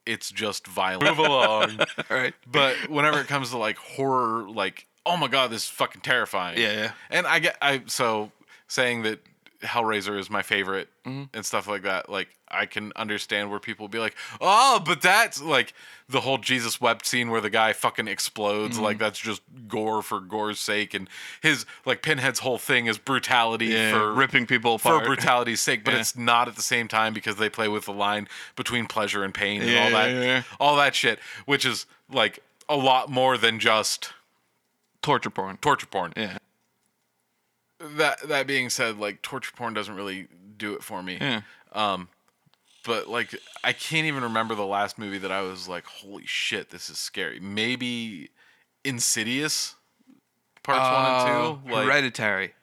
it's just [laughs] violent. Move along. [laughs] All right. But whenever it comes to like horror, like oh my god, this is fucking terrifying. Yeah, yeah. And I get I so saying that Hellraiser is my favorite Mm-hmm. and stuff like that. Like I can understand where people be like, oh, but that's like the whole Jesus wept scene where the guy fucking explodes. Mm-hmm. Like that's just gore for gore's sake, and his like Pinhead's whole thing is brutality Yeah, for ripping people for brutality's sake, but Yeah. it's not at the same time because they play with the line between pleasure and pain and Yeah, all that, all that shit, which is like a lot more than just Torture porn. torture porn. Yeah. That that being said, like torture porn doesn't really do it for me. Yeah. Um, but like, I can't even remember the last movie that I was like, "Holy shit, this is scary." Maybe Insidious parts one and two. Oh, like, Hereditary.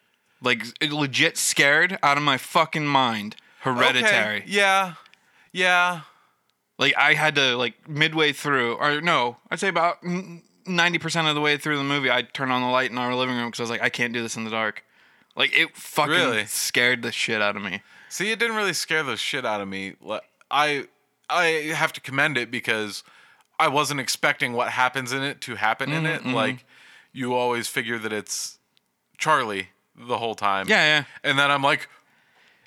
Like legit scared out of my fucking mind. Hereditary. Okay, Yeah, yeah. Like I had to like midway through, or no, I'd say about mm, ninety percent of the way through the movie, I'd turn on the light in our living room because I was like, I can't do this in the dark. Like it fucking Really? scared the shit out of me. See, it didn't really scare the shit out of me. I I have to commend it because I wasn't expecting what happens in it to happen in Mm-hmm, it. Like, you always figure that it's Charlie the whole time. Yeah, yeah. And then I'm like,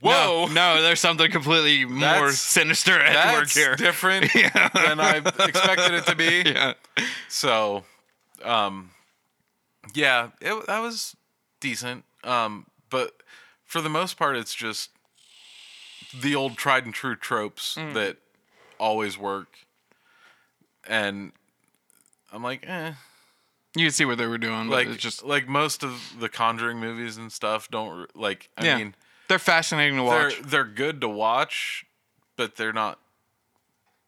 whoa. No, no, there's something completely more That's- sinister at work That's here. different [laughs] than I expected it to be. [laughs] yeah. So, um, yeah, it, that was decent. Um, but for the most part, it's just the old tried and true tropes Mm. that always work. And I'm like, eh. You can see what they were doing, Like, it's just like most of the Conjuring movies and stuff don't like. I yeah. mean, they're fascinating to they're watch. they're good to watch, but they're not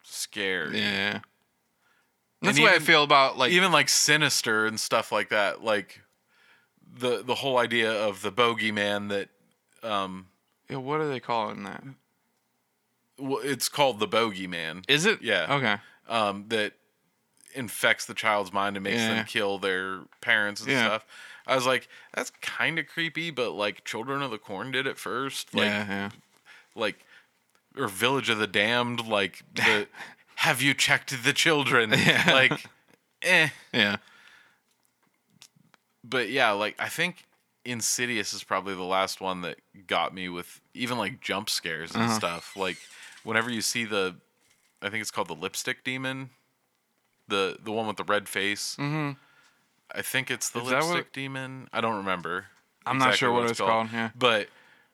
scary. yeah. That's the way I feel about like even like sinister and stuff like that like the the whole idea of the bogeyman that um Yeah, what are they calling that? Well, it's called the bogeyman Is it? Yeah. Okay. um that infects the child's mind and makes Yeah. them kill their parents and Yeah. stuff i was like that's kind of creepy but like children of the corn did it first like yeah, yeah. like or village of the damned like the [laughs] have you checked the children [laughs] Yeah. like eh Yeah. but yeah, like I think Insidious is probably the last one that got me with even like jump scares and Uh-huh. stuff. Like whenever you see the, I think it's called the lipstick demon. the the one with the red face. Mm-hmm. I think it's the Is that lipstick what- demon. I don't remember. I'm not sure what it's called, yeah. but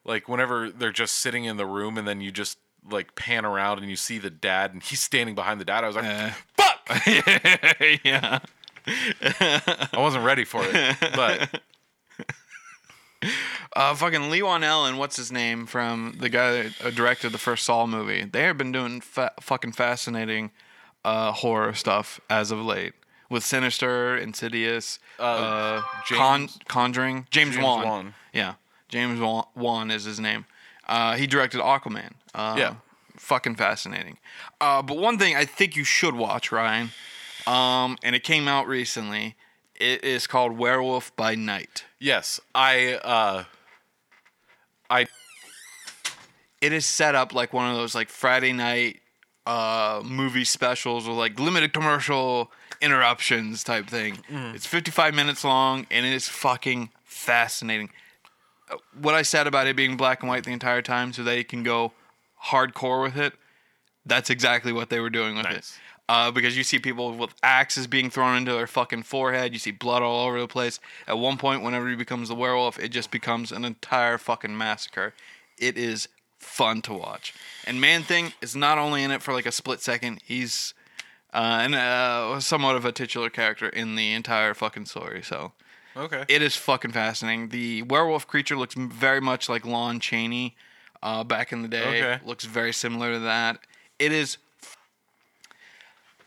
like whenever they're just sitting in the room and then you just like pan around and you see the dad and he's standing behind the dad. I was like, Eh. fuck! [laughs] yeah. [laughs] I wasn't ready for it, but [laughs] Uh, fucking Leigh Whannell and what's his name from the guy that uh, directed the first Saw movie. They have been doing fa- fucking fascinating uh, horror stuff as of late with Sinister, Insidious, uh, Con- James- Conjuring. James, James Wan. Wan. Yeah, James Wan, Wan is his name. Uh, he directed Aquaman. Uh, Yeah. fucking fascinating. Uh, but one thing I think you should watch, Ryan, um, and it came out recently. It is called Werewolf by Night. yes, I uh, I it is set up like one of those like Friday night uh movie specials or like limited commercial interruptions type thing. It's 55 minutes long and it is fucking fascinating. Uh, What I said about it being black and white the entire time so they can go hardcore with it, that's exactly what they were doing with it. Uh, because you see people with axes being thrown into their fucking forehead. You see blood all over the place. At one point, whenever he becomes the werewolf, it just becomes an entire fucking massacre. It is fun to watch. And Man Thing is not only in it for like a split second, he's uh, and uh, somewhat of a titular character in the entire fucking story. So okay. it is fucking fascinating. The werewolf creature looks very much like Lon Chaney uh, back in the day. Okay. Looks very similar to that. It is.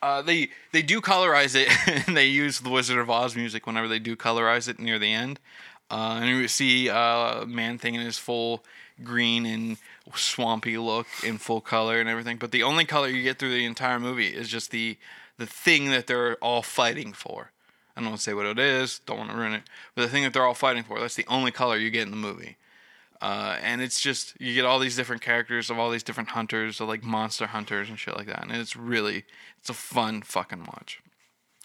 Uh, they they do colorize it, [laughs] and they use the Wizard of Oz music whenever they do colorize it near the end. Uh, and you see uh, Man Thing in his full green and swampy look in full color and everything. But the only color you get through the entire movie is just the the thing that they're all fighting for. I don't want to say what it is. Don't want to ruin it. But the thing that they're all fighting for, that's the only color you get in the movie. Uh, and it's just, you get all these different characters of all these different hunters, of like monster hunters and shit like that. And it's really, it's a fun fucking watch.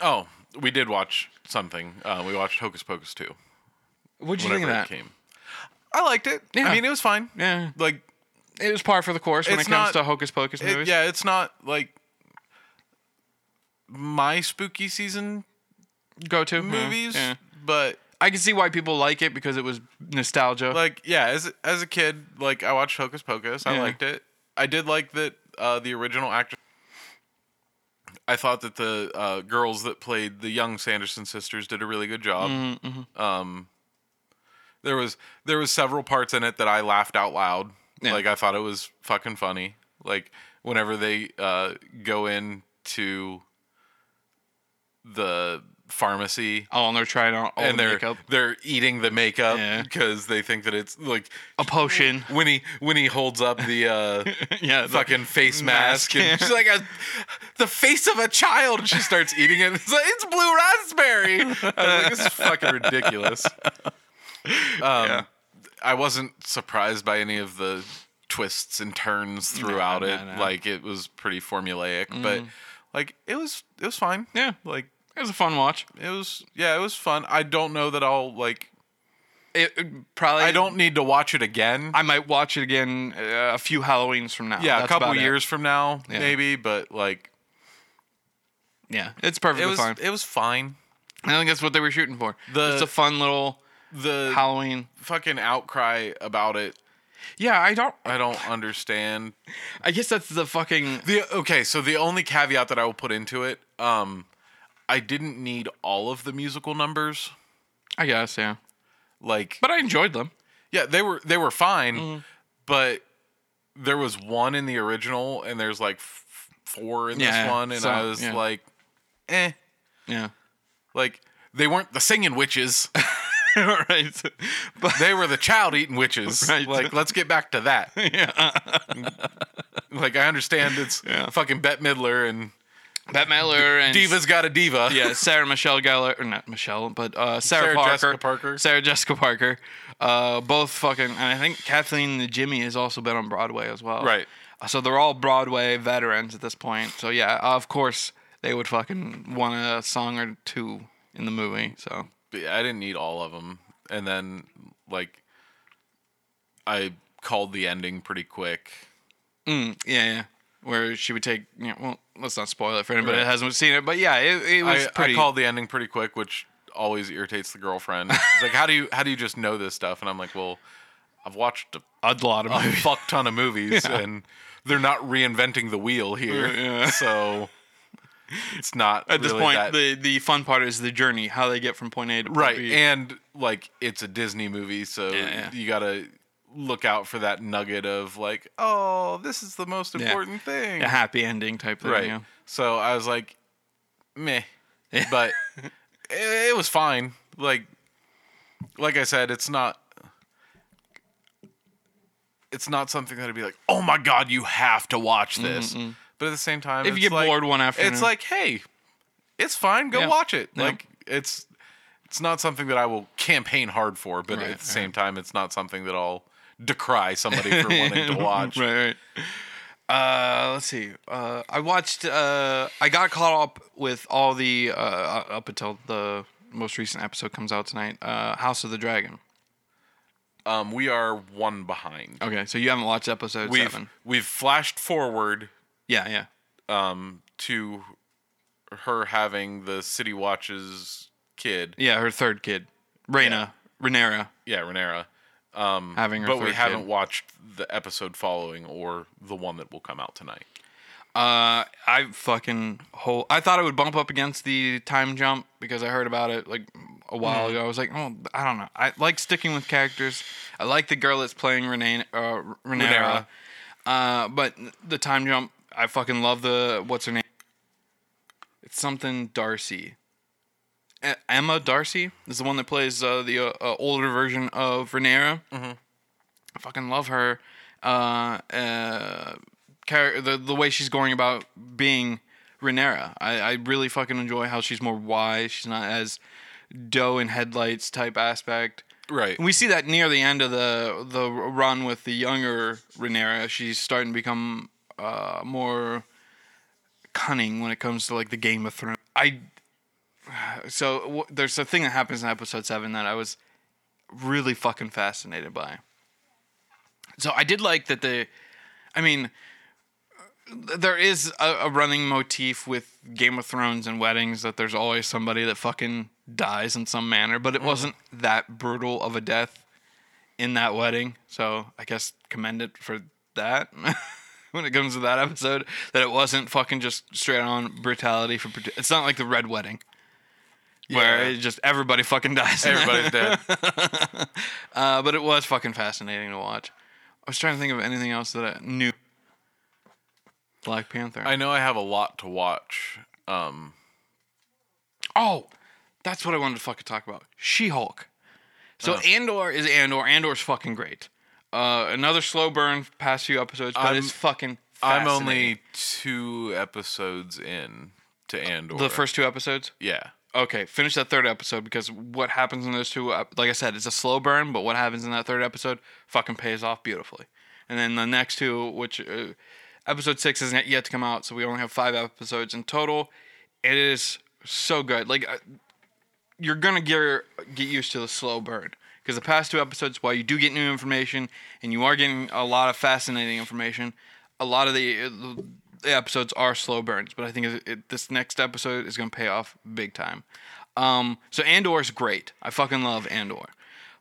Oh, we did watch something. Uh, we watched Hocus Pocus 2. What'd you think of that? came. I liked it. Yeah. I mean, it was fine. Yeah. Like, It was par for the course when It's it comes not- to Hocus Pocus it- movies. yeah, it's not like my spooky season Go to movies, Yeah. but I can see why people like it because it was nostalgia. like, yeah, as as a kid, like I watched Hocus Pocus. I Yeah. liked it. I did like that uh, the original actor. I thought that the uh, girls that played the young Sanderson sisters did a really good job. Mm-hmm, Um, there was there was several parts in it that I laughed out loud. Yeah. Like I thought it was fucking funny. Like whenever they uh, go into the pharmacy oh, and they're trying out all and the they're makeup. they're eating the makeup Yeah. because they think that it's like A potion. when he when he holds up the uh [laughs] yeah. the- fucking face mask, mask. and she's like a, the face of a child and she starts eating it it's like it's blue raspberry I was like this is fucking ridiculous [laughs] um Yeah. I wasn't surprised by any of the twists and turns throughout no, it no. like it was pretty formulaic but like it was it was fine Yeah. like It was a fun watch. it was yeah, it was fun. I don't know that I'll like It, it probably. I don't need to watch it again. I might watch it again uh, a few Halloweens from now. yeah, a couple about it. years from now, Yeah. maybe, but like Yeah, it's perfectly it was fine. it was fine. I think that's what they were shooting for. The- It's a fun little The Halloween. fucking outcry about it, Yeah, I don't. I don't understand. I guess that's the fucking. The okay, so the only caveat that I will put into it, um I didn't need all of the musical numbers. I guess yeah, Like but I enjoyed them. yeah, they were they were fine, Mm-hmm. but there was one in the original and there's like f- four in Yeah, this one and so, I was yeah. like eh Yeah. Like they weren't the singing witches; [laughs] [laughs] right. But they were the child eating witches. [laughs] Right. Like, let's get back to that. [laughs] yeah, Like, I understand it's Yeah. fucking Bette Midler and Bette Midler and Diva's got a diva. yeah, Sarah Michelle Gellar, or not Michelle, but uh, Sarah, Sarah Parker, Jessica Parker. Sarah Jessica Parker, uh, both fucking, and I think Kathy Najimy has also been on Broadway as well. Right. Uh, So they're all Broadway veterans at this point. So yeah, of course they would fucking want a song or two in the movie. So But yeah, I didn't need all of them. And then, like, I called the ending pretty quick. mm, yeah, yeah. where she would take. You know, well, let's not spoil it for anybody Right. that hasn't seen it, but yeah, it, it was I, pretty. I called the ending pretty quick, which always irritates the girlfriend. She's like, "How do you how do you just know this stuff?" And I'm like, "Well, I've watched a, a lot of a movies. fuck ton of movies, [laughs] and they're not reinventing the wheel here, Yeah. [laughs] so it's not At this really point, that- the the fun part is the journey, how they get from point A to point right." B. And like, it's a Disney movie, so Yeah, yeah. you gotta look out for that nugget of like, "Oh, this is the most Yeah. important thing." a happy ending type thing. right. Yeah. So I was like, meh, but it, it was fine. Like, like I said, it's not. It's not something that'd be like, oh my god, you have to watch this. Mm-hmm. But at the same time, If you get like- bored one afternoon. it's like, hey, it's fine. Go Yeah. watch it. Yeah. Like, it's it's not something that I will campaign hard for. But Right, at the same time, it's not something that I'll decry somebody for [laughs] wanting to watch. right, right. Uh, let's see. Uh, I watched. Uh, I got caught up with all the uh, up until the most recent episode comes out tonight. Uh, House of the Dragon. Um, we are one behind. Okay, so you haven't watched episode we've seven. we've flashed forward Yeah, yeah. um to her having the city watches kid Yeah, her third kid, Reyna, Rhaenyra, yeah Rhaenyra having her but we haven't watched the episode following or the one that will come out tonight Uh, I fucking whole. I thought it would bump up against the time jump because I heard about it like a while Mm-hmm. ago. I was like, oh, I don't know. I like sticking with characters. I like the girl that's playing Renee, uh, Rhaenyra. Uh, but the time jump, I fucking love the what's her name? It's something Darcy. Emma Darcy is the one that plays uh, the uh, uh, older version of Rhaenyra. Mm-hmm. I fucking love her. Uh, uh, char- the the way she's going about being Rhaenyra. I, I really fucking enjoy how she's more wise. She's not as doe in headlights type aspect. right And we see that near the end of the the run with the younger Rhaenyra. She's starting to become uh, more cunning when it comes to like the Game of Thrones. I so w- there's a thing that happens in episode seven that I was really fucking fascinated by. So I did like that the, I mean, there is a, a running motif with Game of Thrones and weddings that there's always somebody that fucking dies in some manner, but it wasn't that brutal of a death in that wedding. So I guess commend it for that. [laughs] [laughs] when it comes to that episode, that it wasn't fucking just straight on brutality for. It's not like the Red Wedding. Where Yeah. it just everybody fucking dies. everybody's dead [laughs] Uh, but it was fucking fascinating to watch. I was trying to think of anything else that I knew. Black Panther. i know i have a lot to watch um oh, that's what I wanted to fucking talk about. She Hulk. So Oh. Andor is Andor. Andor's fucking great. Uh, another slow burn past few episodes, but I'm- it's fucking. i'm only two episodes in to andor the first two episodes. yeah Okay, finish that third episode because what happens in those two, like I said, it's a slow burn, but what happens in that third episode fucking pays off beautifully. And then the next two, which uh, episode six isn't yet to come out, so we only have five episodes in total. It is so good. Like uh, you're gonna get get used to the slow burn because the past two episodes, while you do get new information and you are getting a lot of fascinating information, a lot of the, uh, the episodes are slow burns. But I think it, it, this next episode is gonna pay off big time. Um, so Andor's great. I fucking love Andor,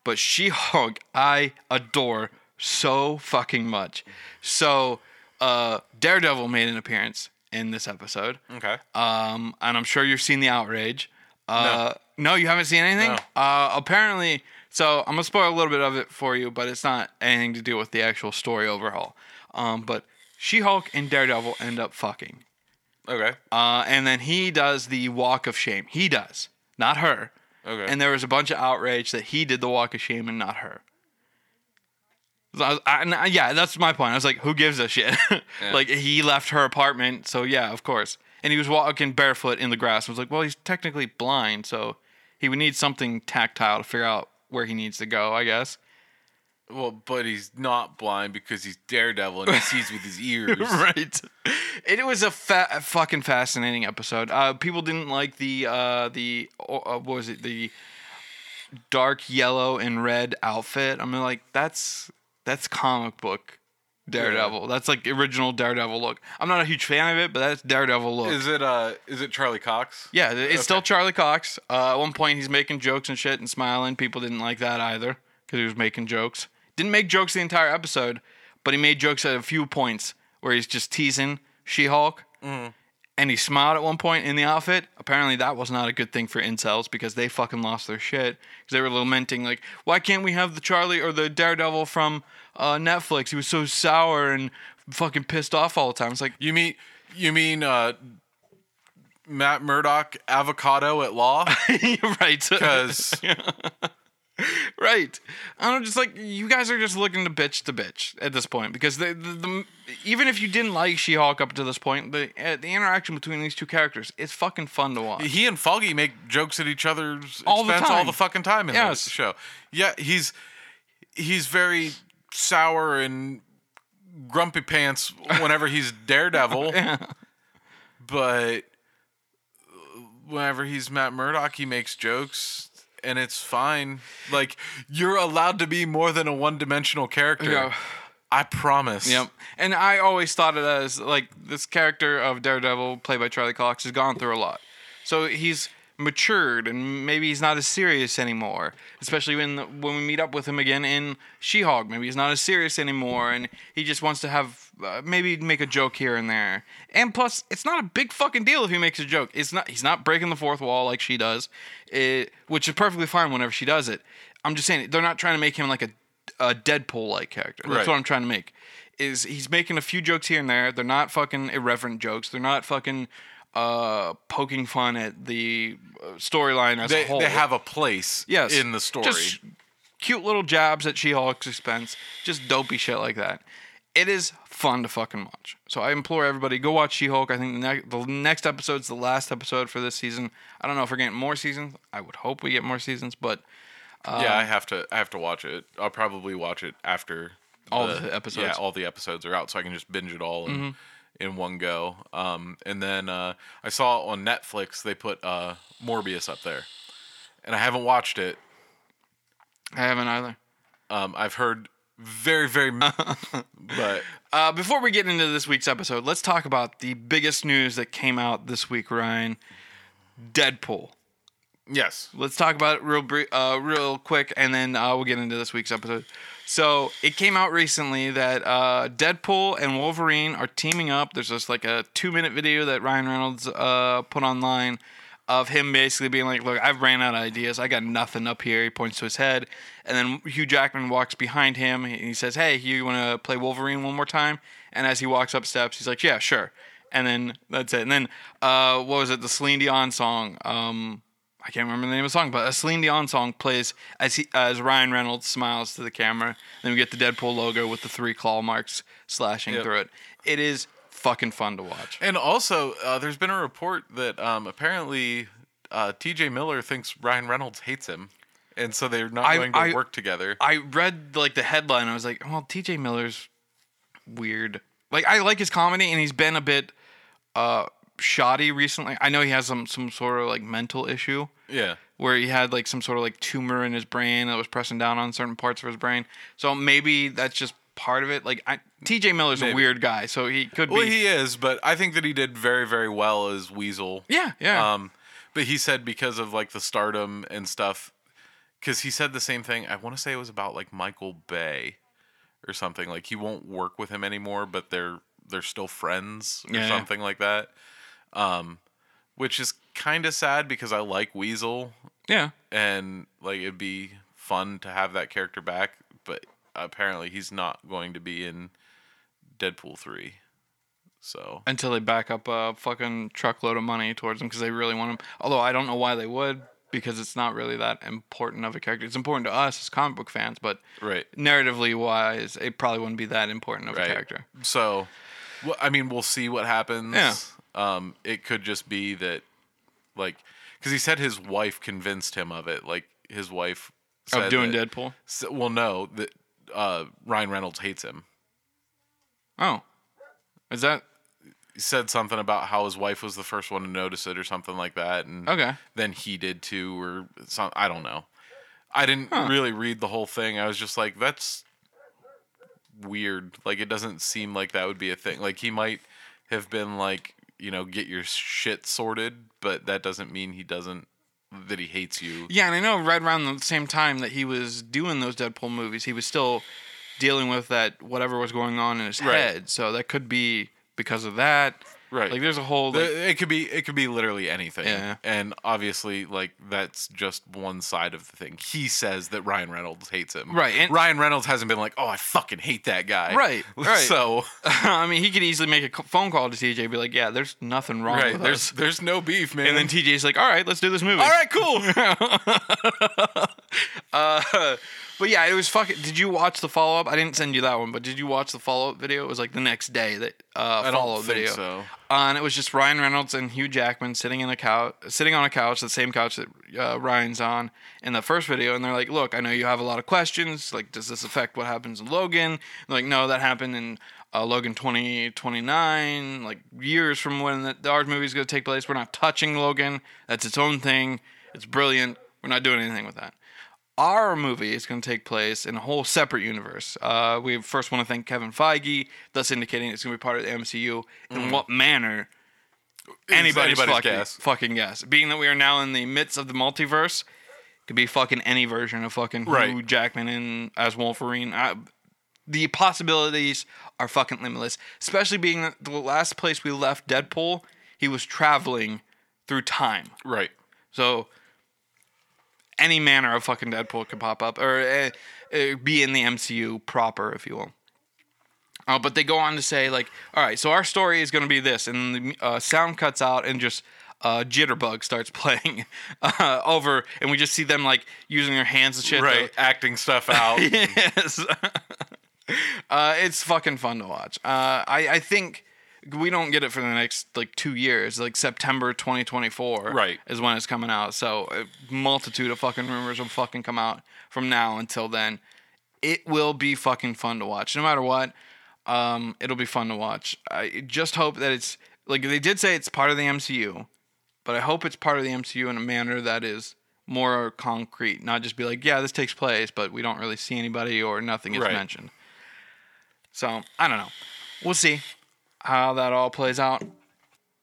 but She-Hulk I adore so fucking much. So uh, Daredevil made an appearance in this episode. okay Um, and I'm sure you've seen the outrage. Uh, no. you haven't seen anything. Uh, apparently, so I'm gonna spoil a little bit of it for you, but it's not anything to do with the actual story overhaul. Um, but She-Hulk and Daredevil end up fucking, okay uh, and then he does the walk of shame. He does, not her. okay And there was a bunch of outrage that he did the walk of shame and not her. So I was- I- yeah, that's my point. I was like, who gives a shit? [laughs] like he left her apartment, so yeah, of course. And he was walking barefoot in the grass. I was like, well, he's technically blind, so he would need something tactile to figure out where he needs to go, I guess. well but he's not blind because he's daredevil and he sees with his [laughs] ears right. It was a fa- fucking fascinating episode. Uh, people didn't like the uh, the uh, what was it the dark yellow and red outfit. I mean, like that's that's comic book Daredevil. That's like original Daredevil look. I'm not a huge fan of it, but that's Daredevil look. Is it uh is it Charlie Cox? yeah, it's still Charlie Cox. Uh, at one point, he's making jokes and shit and smiling. People didn't like that either because he was making jokes. Didn't make jokes the entire episode, but he made jokes at a few points where he's just teasing She-Hulk. And he smiled at one point in the outfit. Apparently, that was not a good thing for incels because they fucking lost their shit. Because they were lamenting, like, why can't we have the Charlie or the Daredevil from uh, Netflix? He was so sour and fucking pissed off all the time. It's like, You mean you mean uh Matt Murdock avocado at law? [laughs] right. [laughs] Because [laughs] [laughs] Right. I'm just like you guys are just looking to bitch to bitch at this point because the, the, the even if you didn't like She-Hulk up to this point, the uh, the interaction between these two characters it's fucking fun to watch. he and Foggy make jokes at each other's All the expense all the fucking time in Yes. this show. Yeah, he's he's very sour and grumpy pants whenever he's [laughs] Daredevil. But whenever he's Matt Murdock, he makes jokes and it's fine. Like you're allowed to be more than a one-dimensional character. Yeah. I promise. Yep. And I always thought it as like this character of Daredevil, played by Charlie Cox, has gone through a lot. So he's matured and maybe he's not as serious anymore. Especially when when we meet up with him again in She-Hulk, maybe he's not as serious anymore, and he just wants to have uh, maybe make a joke here and there. And plus, it's not a big fucking deal if he makes a joke. It's not he's not breaking the fourth wall like she does, it, which is perfectly fine whenever she does it. I'm just saying they're not trying to make him like a a Deadpool like character. That's Right. what I'm trying to make. Is he's making a few jokes here and there. They're not fucking irreverent jokes. They're not fucking uh poking fun at the uh, storyline as They, a whole. they have a place yes in the story. Just cute little jabs at She-Hulk's expense. Just dopey shit like that. It is fun to fucking watch. So I implore everybody go watch She-Hulk. I think the, ne- the next episode's the last episode for this season. I don't know if we're getting more seasons. I would hope we get more seasons, but yeah, I have to. I have to watch it. I'll probably watch it after All the episodes. Yeah, all the episodes are out, so I can just binge it all in, Mm-hmm. In one go. Um, and then uh, I saw on Netflix they put uh, Morbius up there, and I haven't watched it. I haven't either. Um, I've heard very, very, [laughs] but Uh, before we get into this week's episode, let's talk about the biggest news that came out this week, Ryan. Deadpool. Yes, Let's talk about it real uh, real quick, and then uh, we'll get into this week's episode. So it came out recently that uh, Deadpool and Wolverine are teaming up. There's just like a two minute video that Ryan Reynolds uh, put online of him basically being like, "Look, I've ran out of ideas. I got nothing up here." He points to his head, and then Hugh Jackman walks behind him. and He says, "Hey, you want to play Wolverine one more time?" And as he walks up steps, he's like, "Yeah, sure." And then that's it. And then uh, what was it? The Celine Dion song. Um, I can't remember the name of the song, but a Celine Dion song plays as he as Ryan Reynolds smiles to the camera. Then we get the Deadpool logo with the three claw marks slashing Yep. through it. It is fucking fun to watch. and also uh, there's been a report that um, apparently uh, T.J. Miller thinks Ryan Reynolds hates him, and so they're not I- going to I- work together. I read like the headline. I was like, well, T.J. Miller's weird. Like I like his comedy, and he's been a bit uh shoddy recently. I know he has some some sort of like mental issue. yeah, where he had like some sort of like tumor in his brain that was pressing down on certain parts of his brain. So maybe that's just part of it. Like I, T.J. Miller's a weird guy, so he could well, be. Well, he is, but I think that he did very, very well as Weasel. yeah, yeah. Um, but he said because of like the stardom and stuff, because he said the same thing. I want to say it was about like Michael Bay or something. Like he won't work with him anymore, but they're they're still friends or yeah. something like that. Um, which is kind of sad because I like Weasel yeah. and like it'd be fun to have that character back, but apparently he's not going to be in Deadpool three. So Until they back up a fucking truckload of money towards him because they really want him. Although I don't know why they would because it's not really that important of a character. It's important to us as comic book fans, but right. narratively wise, it probably wouldn't be that important of a character. So, well, I mean, we'll see what happens. Yeah. Um, it could just be that, like, because he said his wife convinced him of it. Like his wife said Of doing that- Deadpool. well, no, that uh, Ryan Reynolds hates him. Oh, is that He said something about how his wife was the first one to notice it, or something like that, and okay? then he did too, or some. I don't know. I didn't really read the whole thing. I was just like, that's weird. Like it doesn't seem like that would be a thing. Like he might have been like, you know, get your shit sorted, but that doesn't mean he doesn't that he hates you. Yeah, and I know right around the same time that he was doing those Deadpool movies, he was still dealing with that whatever was going on in his Right. head. So that could be because of that. Right. Like there's a whole The- like, it could be it could be literally anything. Yeah. And obviously like that's just one side of the thing. He says that Ryan Reynolds hates him. Right, and- Ryan Reynolds hasn't been like, "Oh, I fucking hate that guy." Right, [laughs] right. So, [laughs] I mean, he could easily make a phone call to TJ, and be like, "Yeah, there's nothing wrong right, with there's us." there's no beef, man. And then TJ's like, "All right, let's do this movie." All right, cool. [laughs] Uh, but yeah, it was fucking. Did you watch the follow up? I didn't send you that one, but did you watch the follow up video? It was like the next day that uh, follow up video. so. Uh, and it was just Ryan Reynolds and Hugh Jackman sitting in a couch, sitting on a couch, the same couch that uh, Ryan's on in the first video. And they're like, "Look, I know you have a lot of questions. Like, does this affect what happens in Logan?" Like, "No, that happened in uh, Logan 2029, like years from when the, the art movie is going to take place. We're not touching Logan. That's its own thing. It's brilliant. We're not doing anything with that." Our movie is going to take place in a whole separate universe. Uh, we first want to thank Kevin Feige, thus indicating it's going to be part of the MCU. In what manner? Anybody's, anybody's fucking, guess. fucking guess. Being that we are now in the midst of the multiverse, could be fucking any version of fucking Hugh Right. Jackman in as Wolverine. I, the possibilities are fucking limitless. Especially being that the last place we left Deadpool, he was traveling through time. right. So any manner of fucking Deadpool could pop up or uh, be in the MCU proper, if you will. Uh, but they go on to say like, all right, so our story is going to be this, and the uh, sound cuts out and just uh, Jitterbug starts [laughs] playing uh, over, and we just see them like using their hands and shit. to- Right. Acting stuff out. [laughs] yes. [laughs] uh, it's fucking fun to watch. Uh, I, I think we don't get it for the next like two years. Like September 2024 Right. is when it's coming out. So a multitude of fucking rumors will fucking come out from now until then. It will be fucking fun to watch. No matter what, um, it'll be fun to watch. I just hope that it's like they did say it's part of the MCU, but I hope it's part of the MCU in a manner that is more concrete, not just be like, yeah, this takes place, but we don't really see anybody or nothing is Right. mentioned. So I don't know. We'll see how that all plays out.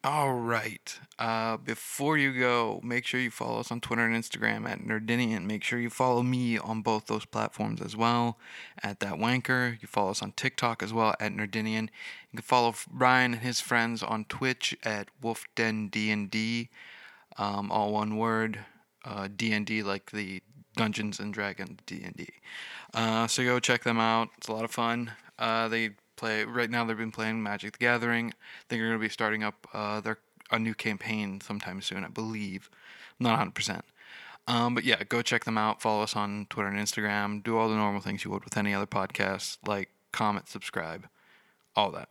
All right. Uh, before you go, make sure you follow us on Twitter and Instagram at Nerdinian. Make sure you follow me on both those platforms as well at that wanker. You follow us on TikTok as well at Nerdinian. You can follow Brian and his friends on Twitch at WolfDenDND, um, all one word. Uh, D&D like the Dungeons and Dragons D&D. Uh, so go check them out. It's a lot of fun. Uh, they play right now. They've been playing Magic the Gathering. They're going to be starting up uh, their a new campaign sometime soon. I believe. Not 100. percent um, but yeah, go check them out. Follow us on Twitter and Instagram. Do all the normal things you would with any other podcast, like comment, subscribe, all that.